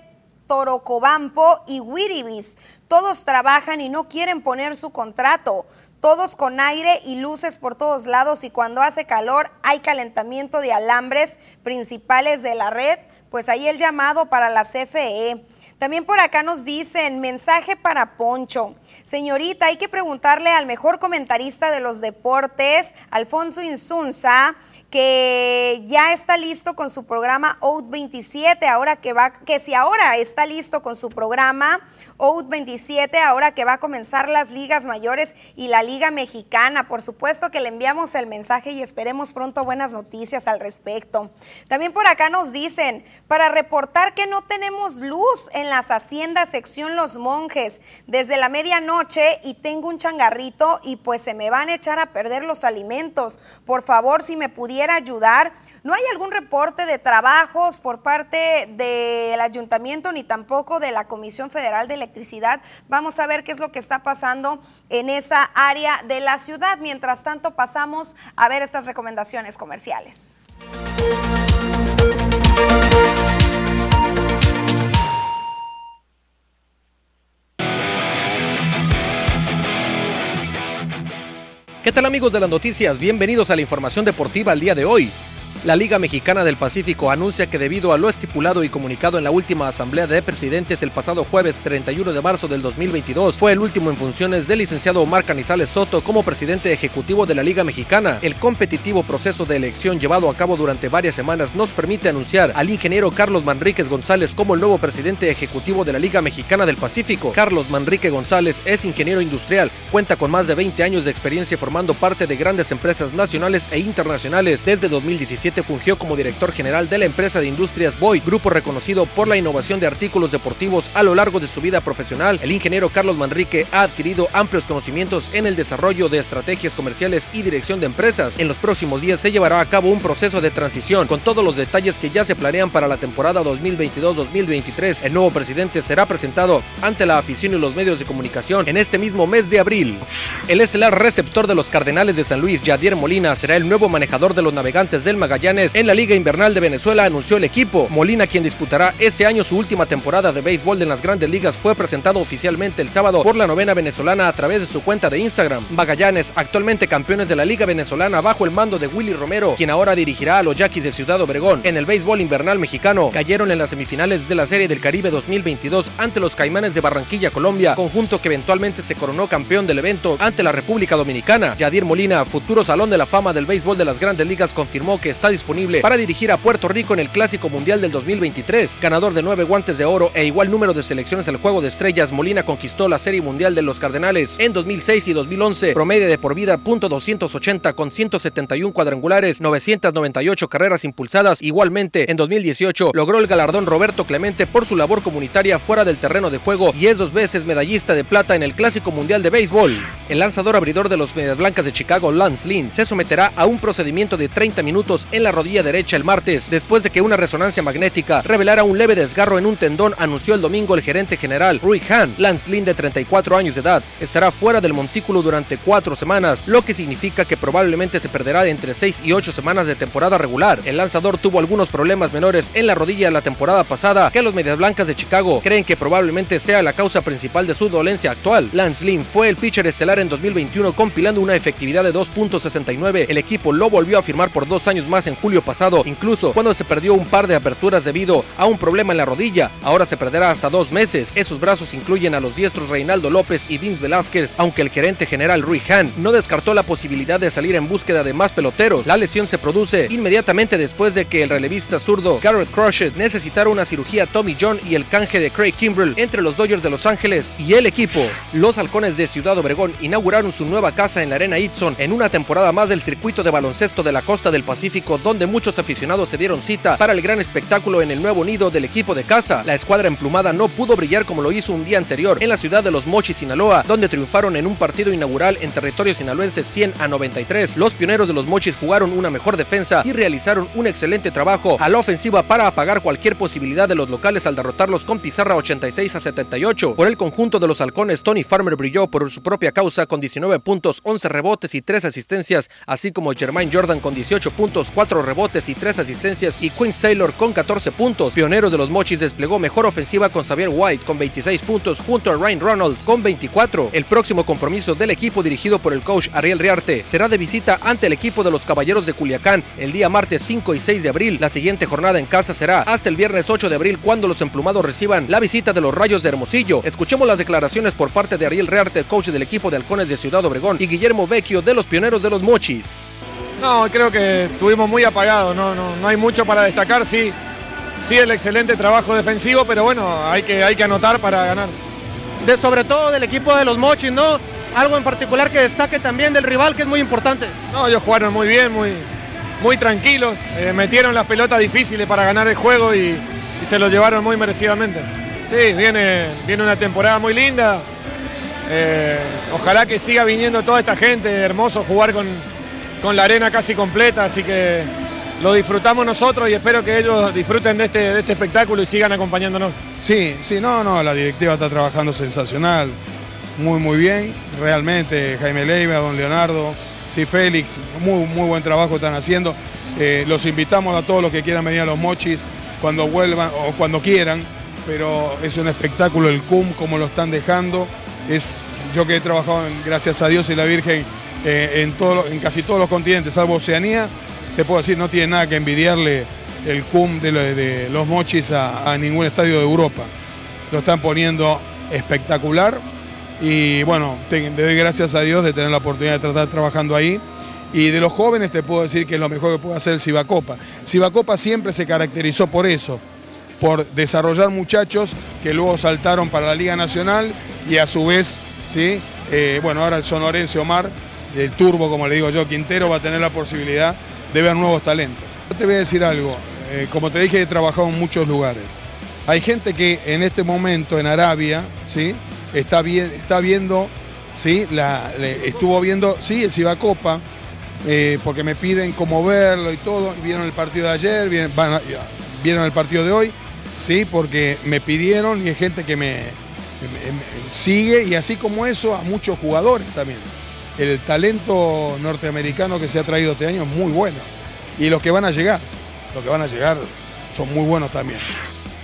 Torocobampo y Wiribis. Todos trabajan y no quieren poner su contrato. Todos con aire y luces por todos lados y cuando hace calor hay calentamiento de alambres principales de la red. Pues ahí el llamado para la CFE. También por acá nos dicen, mensaje para Poncho. Señorita, hay que preguntarle al mejor comentarista de los deportes, Alfonso Insunza, que ya está listo con su programa OUT 27, ahora que va, que si ahora está listo con su programa OUT 27, ahora que va a comenzar las ligas mayores y la liga mexicana. Por supuesto que le enviamos el mensaje y esperemos pronto buenas noticias al respecto. También por acá nos dicen, para reportar que no tenemos luz en las haciendas sección Los Monjes desde la medianoche y tengo un changarrito y pues se me van a echar a perder los alimentos. Por favor, si me ayudar. No hay algún reporte de trabajos por parte del ayuntamiento ni tampoco de la Comisión Federal de Electricidad. Vamos a ver qué es lo que está pasando en esa área de la ciudad. Mientras tanto, pasamos a ver estas recomendaciones comerciales. ¿Qué tal amigos de las noticias? Bienvenidos a la información deportiva al día de hoy. La Liga Mexicana del Pacífico anuncia que debido a lo estipulado y comunicado en la última Asamblea de Presidentes el pasado jueves 31 de marzo del 2022, fue el último en funciones del licenciado Omar Canizales Soto como presidente ejecutivo de la Liga Mexicana. El competitivo proceso de elección llevado a cabo durante varias semanas nos permite anunciar al ingeniero Carlos Manríquez González como el nuevo presidente ejecutivo de la Liga Mexicana del Pacífico. Carlos Manrique González es ingeniero industrial, cuenta con más de 20 años de experiencia formando parte de grandes empresas nacionales e internacionales. Desde 2017 fungió como director general de la empresa de industrias Boy, grupo reconocido por la innovación de artículos deportivos a lo largo de su vida profesional. El ingeniero Carlos Manrique ha adquirido amplios conocimientos en el desarrollo de estrategias comerciales y dirección de empresas. En los próximos días se llevará a cabo un proceso de transición con todos los detalles que ya se planean para la temporada 2022-2023. El nuevo presidente será presentado ante la afición y los medios de comunicación en este mismo mes de abril. El estelar receptor de los Cardenales de San Luis, Yadier Molina, será el nuevo manejador de los navegantes del Magallanes en la Liga Invernal de Venezuela anunció el equipo. Molina, quien disputará este año su última temporada de béisbol en las grandes ligas, fue presentado oficialmente el sábado por la novena venezolana a través de su cuenta de Instagram. Magallanes, actualmente campeones de la Liga Venezolana bajo el mando de Willy Romero, quien ahora dirigirá a los Yaquis de Ciudad Obregón. En el béisbol invernal mexicano, cayeron en las semifinales de la Serie del Caribe 2022 ante los Caimanes de Barranquilla, Colombia, conjunto que eventualmente se coronó campeón del evento ante la República Dominicana. Yadir Molina, futuro Salón de la Fama del Béisbol de las Grandes Ligas, confirmó que está disponible para dirigir a Puerto Rico en el Clásico Mundial del 2023. Ganador de nueve guantes de oro e igual número de selecciones al Juego de Estrellas, Molina conquistó la Serie Mundial de los Cardenales en 2006 y 2011. Promedio de por vida .280 con 171 cuadrangulares, 998 carreras impulsadas. Igualmente, en 2018 logró el galardón Roberto Clemente por su labor comunitaria fuera del terreno de juego y es dos veces medallista de plata en el Clásico Mundial de Béisbol. El lanzador abridor de los Medias Blancas de Chicago, Lance Lynn, se someterá a un procedimiento de 30 minutos en en la rodilla derecha el martes, después de que una resonancia magnética revelara un leve desgarro en un tendón, anunció el domingo el gerente general Rick Hahn. Lance Lynn, de 34 años de edad, estará fuera del montículo durante cuatro semanas, lo que significa que probablemente se perderá entre 6 y 8 semanas de temporada regular. El lanzador tuvo algunos problemas menores en la rodilla la temporada pasada que los Medias Blancas de Chicago creen que probablemente sea la causa principal de su dolencia actual. Lance Lynn fue el pitcher estelar en 2021 compilando una efectividad de 2.69. El equipo lo volvió a firmar por dos años más en julio pasado, incluso cuando se perdió un par de aperturas debido a un problema en la rodilla. Ahora se perderá hasta dos meses. Esos brazos incluyen a los diestros Reinaldo López y Vince Velázquez, aunque el gerente general Rui Han no descartó la posibilidad de salir en búsqueda de más peloteros. La lesión se produce inmediatamente después de que el relevista zurdo Garrett Crochet necesitara una cirugía Tommy John y el canje de Craig Kimbrell entre los Dodgers de Los Ángeles y el equipo. Los halcones de Ciudad Obregón inauguraron su nueva casa en la Arena Itson en una temporada más del circuito de baloncesto de la costa del Pacífico, donde muchos aficionados se dieron cita para el gran espectáculo en el nuevo nido del equipo de casa. La escuadra emplumada no pudo brillar como lo hizo un día anterior en la ciudad de Los Mochis, Sinaloa, donde triunfaron en un partido inaugural en territorio sinaloense 100 a 93. Los pioneros de Los Mochis jugaron una mejor defensa y realizaron un excelente trabajo a la ofensiva para apagar cualquier posibilidad de los locales al derrotarlos con pizarra 86 a 78. Por el conjunto de los halcones, Tony Farmer brilló por su propia causa con 19 puntos, 11 rebotes y 3 asistencias, así como Jermaine Jordan con 18 puntos, 4 rebotes y 3 asistencias y Quinn Taylor con 14 puntos. Pioneros de los Mochis desplegó mejor ofensiva con Xavier White con 26 puntos junto a Ryan Reynolds con 24. El próximo compromiso del equipo dirigido por el coach Ariel Riarte será de visita ante el equipo de los Caballeros de Culiacán el día martes 5 y 6 de abril. La siguiente jornada en casa será hasta el viernes 8 de abril cuando los emplumados reciban la visita de los Rayos de Hermosillo. Escuchemos las declaraciones por parte de Ariel Riarte, coach del equipo de Halcones de Ciudad Obregón, y Guillermo Vecchio de los Pioneros de los Mochis. No, creo que estuvimos muy apagados, no, no, no hay mucho para destacar, sí, sí el excelente trabajo defensivo, pero bueno, hay que, hay que anotar para ganar. De sobre todo del equipo de los Mochis, ¿no? Algo en particular que destaque también del rival que es muy importante. No, ellos jugaron muy bien, muy, muy tranquilos, eh, metieron las pelotas difíciles para ganar el juego y, y se lo llevaron muy merecidamente. Sí, viene, viene una temporada muy linda. Eh, ojalá que siga viniendo toda esta gente, hermoso jugar con, con la arena casi completa, así que lo disfrutamos nosotros y espero que ellos disfruten de este, de este espectáculo y sigan acompañándonos. Sí, sí, no, no, la directiva está trabajando sensacional, muy, muy bien, realmente, Jaime Leiva, don Leonardo, sí, Félix, muy, muy buen trabajo están haciendo. Eh, los invitamos a todos los que quieran venir a los mochis cuando vuelvan o cuando quieran, pero es un espectáculo el CUM, como lo están dejando. Es, yo que he trabajado, gracias a Dios y la Virgen, eh, en, todo, en casi todos los continentes, salvo Oceanía, te puedo decir, no tiene nada que envidiarle el CUM de, lo- de los mochis a, ningún estadio de Europa. Lo están poniendo espectacular y bueno, te, doy gracias a Dios de tener la oportunidad de estar trabajando ahí. Y de los jóvenes te puedo decir que es lo mejor que puede hacer el Cibacopa. Cibacopa siempre se caracterizó por eso, por desarrollar muchachos que luego saltaron para la Liga Nacional y a su vez, ¿sí? Eh, bueno, ahora el sonorense Omar, el turbo, como le digo yo, Quintero va a tener la posibilidad de ver nuevos talentos. Yo te voy a decir algo, eh, como te dije, he trabajado en muchos lugares. Hay gente que en este momento en Arabia, ¿sí? Está, viendo, ¿sí? Estuvo viendo, sí, el Cibacopa, eh, porque me piden cómo verlo y todo. Vieron el partido de ayer, vieron, el partido de hoy, sí, porque me pidieron y hay gente que me sigue y así como eso a muchos jugadores también. El talento norteamericano que se ha traído este año es muy bueno. Y los que van a llegar, los que van a llegar son muy buenos también.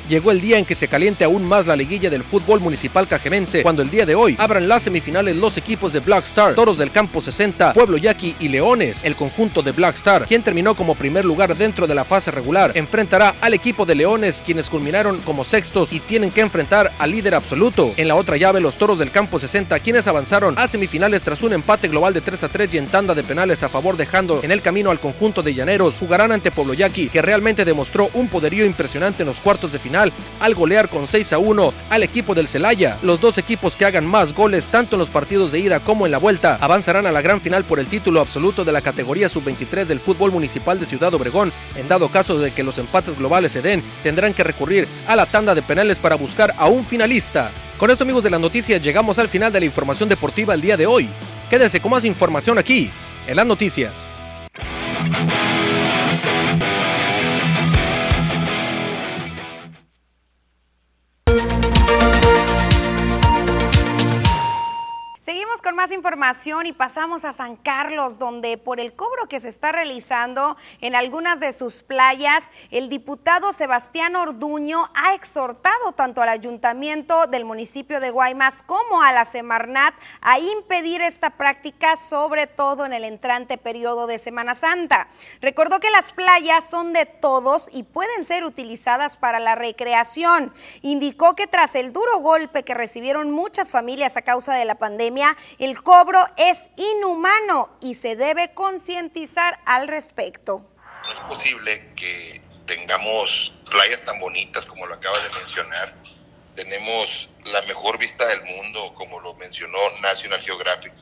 Llegó el día en que se caliente aún más la liguilla del fútbol municipal cajemense, cuando el día de hoy abran las semifinales los equipos de Black Star, Toros del Campo 60, Pueblo Yaqui y Leones. El conjunto de Black Star, quien terminó como primer lugar dentro de la fase regular, enfrentará al equipo de Leones, quienes culminaron como sextos y tienen que enfrentar al líder absoluto. En la otra llave, los Toros del Campo 60, quienes avanzaron a semifinales tras un empate global de 3 a 3 y en tanda de penales a favor dejando en el camino al conjunto de Llaneros, jugarán ante Pueblo Yaqui, que realmente demostró un poderío impresionante en los cuartos de al golear con 6 a 1 al equipo del Celaya. Los dos equipos que hagan más goles tanto en los partidos de ida como en la vuelta avanzarán a la gran final por el título absoluto de la categoría sub-23 del fútbol municipal de Ciudad Obregón. En dado caso de que los empates globales se den, tendrán que recurrir a la tanda de penales para buscar a un finalista. Con esto amigos de las noticias llegamos al final de la información deportiva el día de hoy. Quédese con más información aquí, en las noticias. Más información y pasamos a San Carlos, donde por el cobro que se está realizando en algunas de sus playas, el diputado Sebastián Orduño ha exhortado tanto al ayuntamiento del municipio de Guaymas como a la Semarnat a impedir esta práctica, sobre todo en el entrante periodo de Semana Santa. Recordó que las playas son de todos y pueden ser utilizadas para la recreación. Indicó que tras el duro golpe que recibieron muchas familias a causa de la pandemia, el cobro es inhumano y se debe concientizar al respecto. No es posible que tengamos playas tan bonitas como lo acabas de mencionar. Tenemos la mejor vista del mundo, como lo mencionó National Geographic.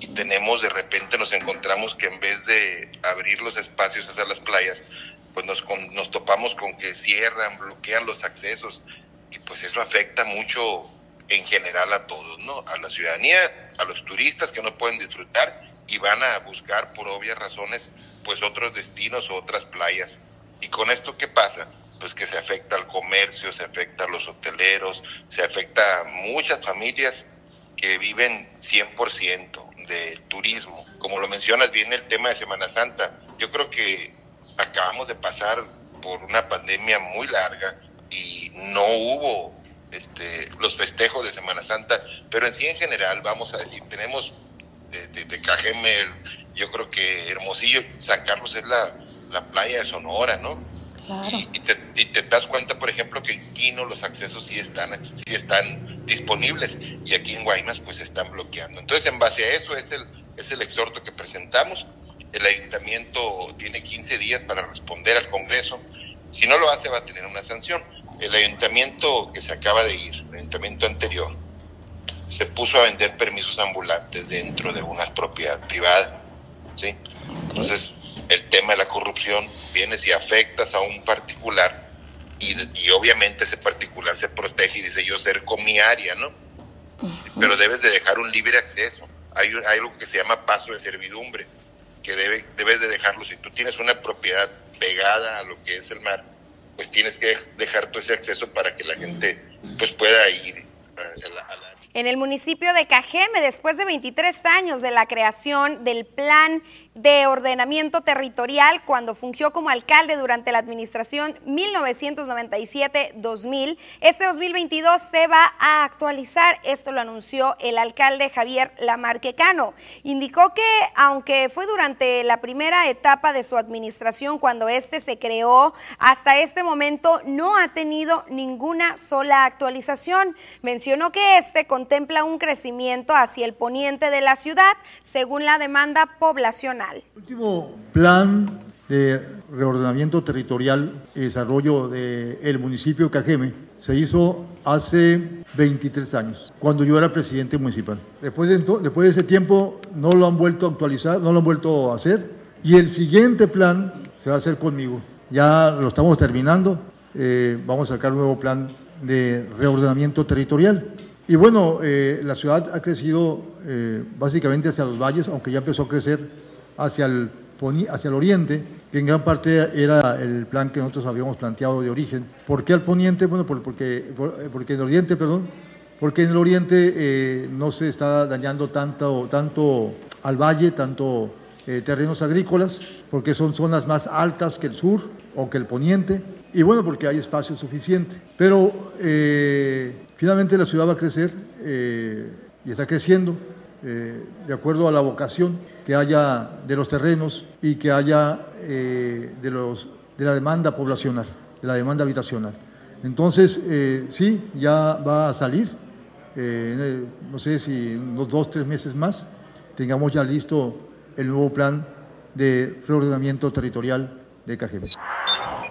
Y tenemos, de repente nos encontramos que en vez de abrir los espacios hacia las playas, pues nos, nos topamos con que cierran, bloquean los accesos. Y pues eso afecta mucho en general a todos, ¿no? A la ciudadanía, a los turistas que no pueden disfrutar y van a buscar por obvias razones pues otros destinos o otras playas. ¿Y con esto qué pasa? Pues que se afecta al comercio, se afecta a los hoteleros, se afecta a muchas familias que viven 100% de turismo. Como lo mencionas bien el tema de Semana Santa, yo creo que acabamos de pasar por una pandemia muy larga y no hubo este, los festejos de Semana Santa, pero en sí en general, vamos a decir, tenemos de, de, Cajeme, yo creo que Hermosillo, San Carlos es la, la playa de Sonora, ¿no? Y, te, y, te, das cuenta, por ejemplo, que en Quino los accesos sí están, sí están disponibles y aquí en Guaymas pues se están bloqueando. Entonces, en base a eso es el, es el exhorto que presentamos. El ayuntamiento tiene 15 días para responder al Congreso. Si no lo hace, va a tener una sanción el ayuntamiento que se acaba de ir, el ayuntamiento anterior, se puso a vender permisos ambulantes dentro de una propiedad privada. ¿sí? Entonces, el tema de la corrupción viene si afectas a un particular y, y, obviamente ese particular se protege y dice yo cerco mi área, ¿no? Pero debes de dejar un libre acceso. Hay, hay algo que se llama paso de servidumbre, que debe, debes de dejarlo. Si tú tienes una propiedad pegada a lo que es el mar, pues tienes que dejar todo ese acceso para que la gente pues pueda ir a la, a la en el municipio de Cajeme, después de 23 años de la creación del Plan de Ordenamiento Territorial, cuando fungió como alcalde durante la administración 1997-2000, este 2022 se va a actualizar. Esto lo anunció el alcalde Javier Lamarquecano. Indicó que, aunque fue durante la primera etapa de su administración, cuando este se creó, hasta este momento no ha tenido ninguna sola actualización. Mencionó que este con contempla un crecimiento hacia el poniente de la ciudad según la demanda poblacional. El último plan de reordenamiento territorial y desarrollo del municipio de Cajeme se hizo hace 23 años, cuando yo era presidente municipal. Después de, después de ese tiempo no lo han vuelto a actualizar, no lo han vuelto a hacer y el siguiente plan se va a hacer conmigo. Ya lo estamos terminando, eh, vamos a sacar un nuevo plan de reordenamiento territorial y bueno, eh, la ciudad ha crecido eh, básicamente hacia los valles, aunque ya empezó a crecer hacia el, hacia el oriente, que en gran parte era el plan que nosotros habíamos planteado de origen. ¿Por qué al poniente? Bueno, porque, porque en el oriente, perdón, porque en el oriente eh, no se está dañando tanto, tanto al valle, tanto terrenos agrícolas, porque son zonas más altas que el sur o que el poniente, y bueno, porque hay espacio suficiente. Pero Finalmente la ciudad va a crecer eh, y está creciendo eh, de acuerdo a la vocación que haya de los terrenos y que haya eh, de, los, de la demanda poblacional, de la demanda habitacional. Entonces, sí, ya va a salir, no sé si unos dos, tres meses más, tengamos ya listo el nuevo plan de reordenamiento territorial de Cajeme.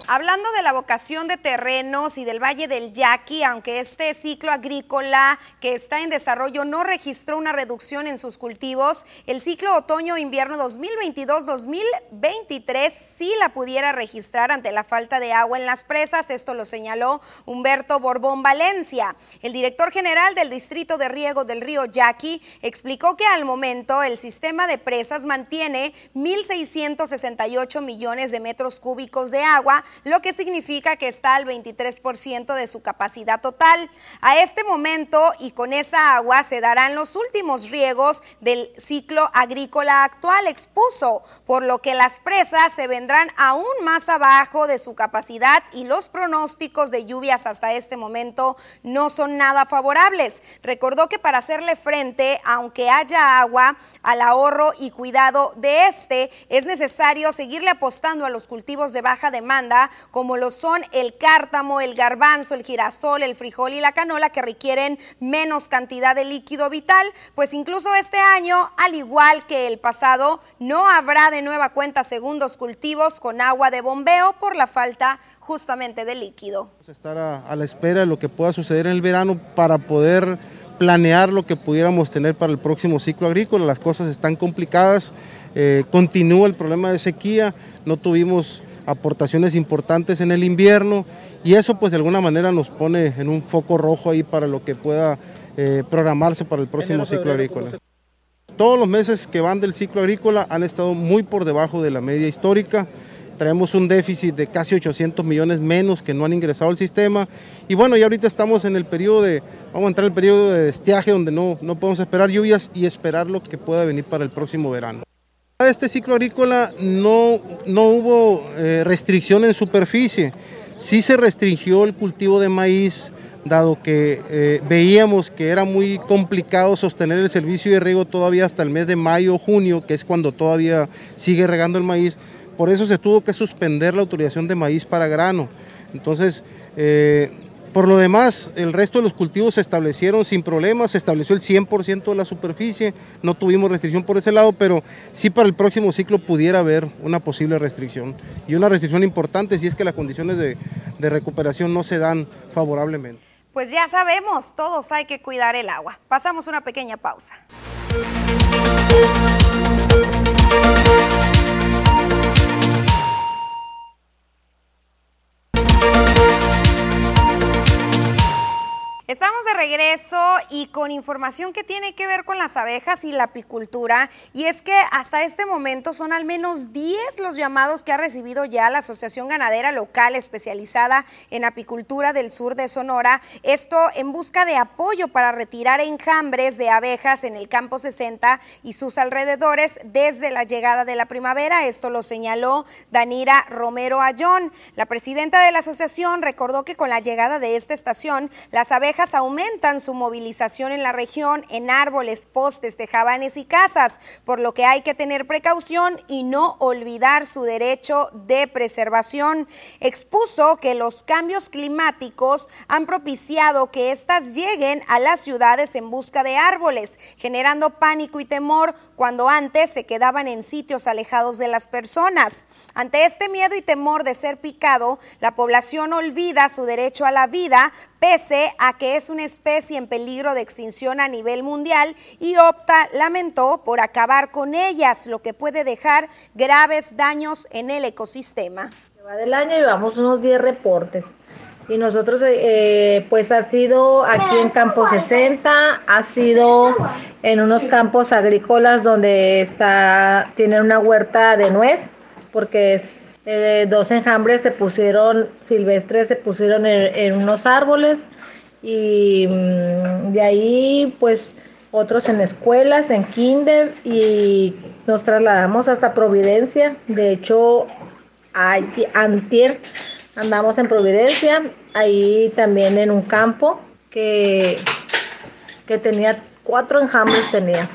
Hablando de la vocación de terrenos y del Valle del Yaqui, aunque este ciclo agrícola que está en desarrollo no registró una reducción en sus cultivos, el ciclo otoño-invierno 2022-2023 sí la pudiera registrar ante la falta de agua en las presas. Esto lo señaló Humberto Borbón Valencia. El director general del Distrito de Riego del Río Yaqui explicó que al momento el sistema de presas mantiene 1.668 millones de metros cúbicos de agua lo que significa que está al 23% de su capacidad total. A este momento y con esa agua se darán los últimos riegos del ciclo agrícola actual, expuso, por lo que las presas se vendrán aún más abajo de su capacidad y los pronósticos de lluvias hasta este momento no son nada favorables. Recordó que para hacerle frente, aunque haya agua, al ahorro y cuidado de este, es necesario seguirle apostando a los cultivos de baja demanda, como lo son el cártamo, el garbanzo, el girasol, el frijol y la canola, que requieren menos cantidad de líquido vital, pues incluso este año, al igual que el pasado, no habrá de nueva cuenta segundos cultivos con agua de bombeo por la falta justamente de líquido. Estar a, la espera de lo que pueda suceder en el verano para poder planear lo que pudiéramos tener para el próximo ciclo agrícola. Las cosas están complicadas, eh, continúa el problema de sequía, no tuvimos aportaciones importantes en el invierno y eso pues de alguna manera nos pone en un foco rojo ahí para lo que pueda eh, programarse para el próximo ciclo agrícola. Todos los meses que van del ciclo agrícola han estado muy por debajo de la media histórica. Traemos un déficit de casi 800 millones menos que no han ingresado al sistema. Y bueno, ya ahorita estamos en el periodo de, vamos a entrar en el periodo de estiaje donde no, no podemos esperar lluvias y esperar lo que pueda venir para el próximo verano. Este ciclo agrícola no, no hubo eh, restricción en superficie, sí se restringió el cultivo de maíz, dado que eh, veíamos que era muy complicado sostener el servicio de riego todavía hasta el mes de mayo o junio, que es cuando todavía sigue regando el maíz. Por eso se tuvo que suspender la autorización de maíz para grano. Entonces, eh, por lo demás, el resto de los cultivos se establecieron sin problemas, se estableció el 100% de la superficie, no tuvimos restricción por ese lado, pero sí para el próximo ciclo pudiera haber una posible restricción. Y una restricción importante si es que las condiciones de, de recuperación no se dan favorablemente. Pues ya sabemos, todos hay que cuidar el agua. Pasamos una pequeña pausa. Estamos de regreso y con información que tiene que ver con las abejas y la apicultura. Y es que hasta este momento son al menos 10 los llamados que ha recibido ya la Asociación Ganadera Local especializada en apicultura del sur de Sonora. Esto en busca de apoyo para retirar enjambres de abejas en el campo 60 y sus alrededores desde la llegada de la primavera. Esto lo señaló Danira Romero Ayón. La presidenta de la asociación recordó que con la llegada de esta estación, las abejas aumentan su movilización en la región en árboles, postes, tejabanes y casas, por lo que hay que tener precaución y no olvidar su derecho de preservación. Expuso que los cambios climáticos han propiciado que éstas lleguen a las ciudades en busca de árboles, generando pánico y temor cuando antes se quedaban en sitios alejados de las personas. Ante este miedo y temor de ser picado, la población olvida su derecho a la vida, pese a que es una especie en peligro de extinción a nivel mundial y opta, lamentó, por acabar con ellas, lo que puede dejar graves daños en el ecosistema. Va del año llevamos unos 10 reportes y nosotros eh, pues ha sido aquí en Campo 60, ha sido en unos campos agrícolas donde está tienen una huerta de nuez porque es eh, dos enjambres se pusieron silvestres, se pusieron en, unos árboles y mm, de ahí pues otros en escuelas, en kinder y nos trasladamos hasta Providencia. De hecho, antier andamos en Providencia, ahí también en un campo que, que tenía cuatro enjambres tenía.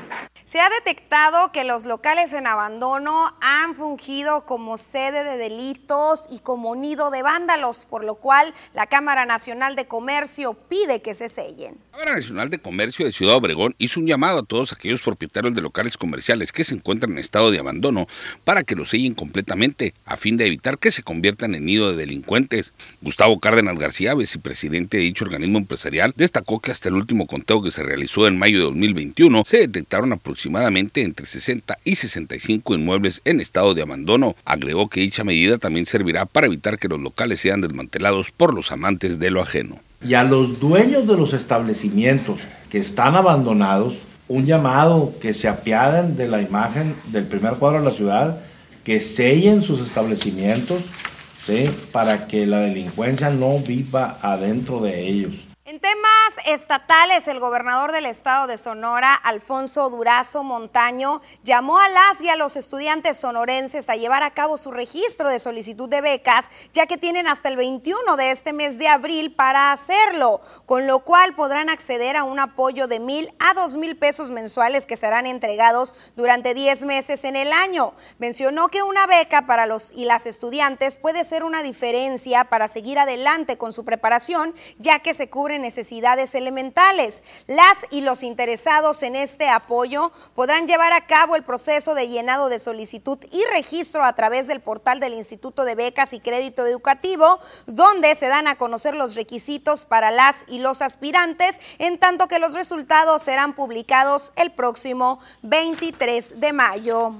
Se ha detectado que los locales en abandono han fungido como sede de delitos y como nido de vándalos, por lo cual la Cámara Nacional de Comercio pide que se sellen. La Cámara Nacional de Comercio de Ciudad Obregón hizo un llamado a todos aquellos propietarios de locales comerciales que se encuentran en estado de abandono para que los sellen completamente a fin de evitar que se conviertan en nido de delincuentes. Gustavo Cárdenas García, vicepresidente de dicho organismo empresarial, destacó que hasta el último conteo que se realizó en mayo de 2021 se detectaron aproximadamente aproximadamente entre 60 y 65 inmuebles en estado de abandono. Agregó que dicha medida también servirá para evitar que los locales sean desmantelados por los amantes de lo ajeno. Y a los dueños de los establecimientos que están abandonados, un llamado que se apiaden de la imagen del primer cuadro de la ciudad, que sellen sus establecimientos, para que la delincuencia no viva adentro de ellos. En estatales, el gobernador del estado de Sonora, Alfonso Durazo Montaño, llamó a las y a los estudiantes sonorenses a llevar a cabo su registro de solicitud de becas, ya que tienen hasta el 21 de este mes de abril para hacerlo, con lo cual podrán acceder a un apoyo de mil a dos mil pesos mensuales que serán entregados durante 10 meses en el año. Mencionó que una beca para los y las estudiantes puede ser una diferencia para seguir adelante con su preparación, ya que se cubren necesidades elementales. Las y los interesados en este apoyo podrán llevar a cabo el proceso de llenado de solicitud y registro a través del portal del Instituto de Becas y Crédito Educativo, donde se dan a conocer los requisitos para las y los aspirantes, en tanto que los resultados serán publicados el próximo 23 de mayo.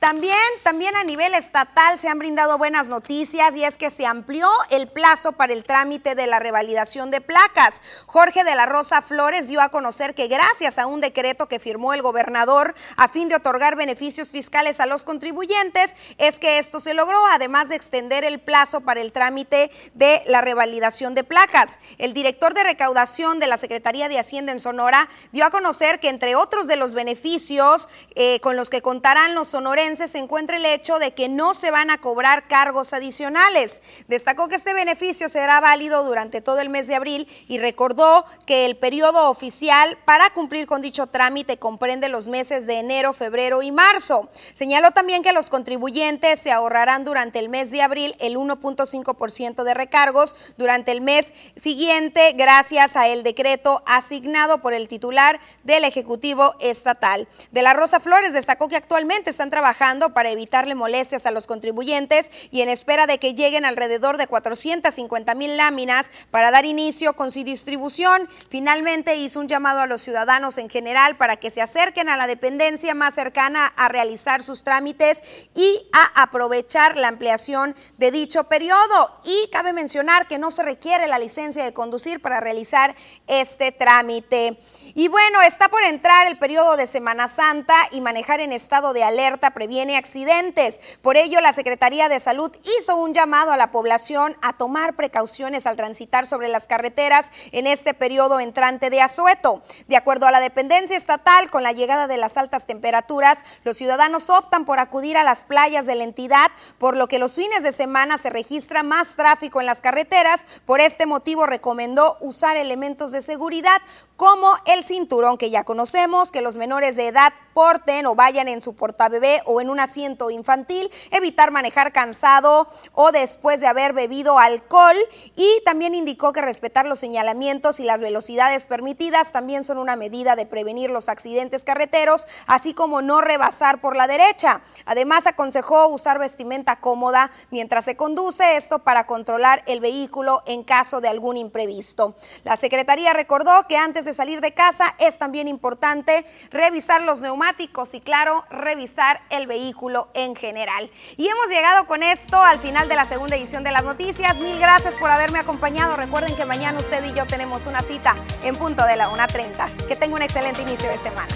También, también a nivel estatal se han brindado buenas noticias y es que se amplió el plazo para el trámite de la revalidación de placas. Jorge de la Rosa Flores dio a conocer que gracias a un decreto que firmó el gobernador a fin de otorgar beneficios fiscales a los contribuyentes, es que esto se logró, además de extender el plazo para el trámite de la revalidación de placas. El director de recaudación de la Secretaría de Hacienda en Sonora dio a conocer que entre otros de los beneficios eh, con los que contarán los sonorenses, se encuentra el hecho de que no se van a cobrar cargos adicionales. Destacó que este beneficio será válido durante todo el mes de abril y recordó que el periodo oficial para cumplir con dicho trámite comprende los meses de enero, febrero y marzo. Señaló también que los contribuyentes se ahorrarán durante el mes de abril el 1.5% de recargos durante el mes siguiente gracias a el decreto asignado por el titular del Ejecutivo Estatal. De la Rosa Flores destacó que actualmente están trabajando para evitarle molestias a los contribuyentes y en espera de que lleguen alrededor de 450 mil láminas para dar inicio con su distribución. Finalmente hizo un llamado a los ciudadanos en general para que se acerquen a la dependencia más cercana a realizar sus trámites y a aprovechar la ampliación de dicho periodo. Y cabe mencionar que no se requiere la licencia de conducir para realizar este trámite. Y bueno, está por entrar el periodo de Semana Santa y manejar en estado de alerta previene accidentes. Por ello, la Secretaría de Salud hizo un llamado a la población a tomar precauciones al transitar sobre las carreteras en este periodo entrante de asueto. De acuerdo a la dependencia estatal, con la llegada de las altas temperaturas, los ciudadanos optan por acudir a las playas de la entidad, por lo que los fines de semana se registra más tráfico en las carreteras. Por este motivo recomendó usar elementos de seguridad como el cinturón que ya conocemos, que los menores de edad porten o vayan en su portabebé o en un asiento infantil, evitar manejar cansado o después de haber bebido alcohol y también indicó que respetar los señalamientos y las velocidades permitidas también son una medida de prevenir los accidentes carreteros, así como no rebasar por la derecha. Además aconsejó usar vestimenta cómoda mientras se conduce esto para controlar el vehículo en caso de algún imprevisto. La Secretaría recordó que antes de salir de es también importante revisar los neumáticos y claro, revisar el vehículo en general. Y hemos llegado con esto al final de la segunda edición de las noticias. Mil gracias por haberme acompañado. Recuerden que mañana usted y yo tenemos una cita en punto de la 1.30. Que tenga un excelente inicio de semana.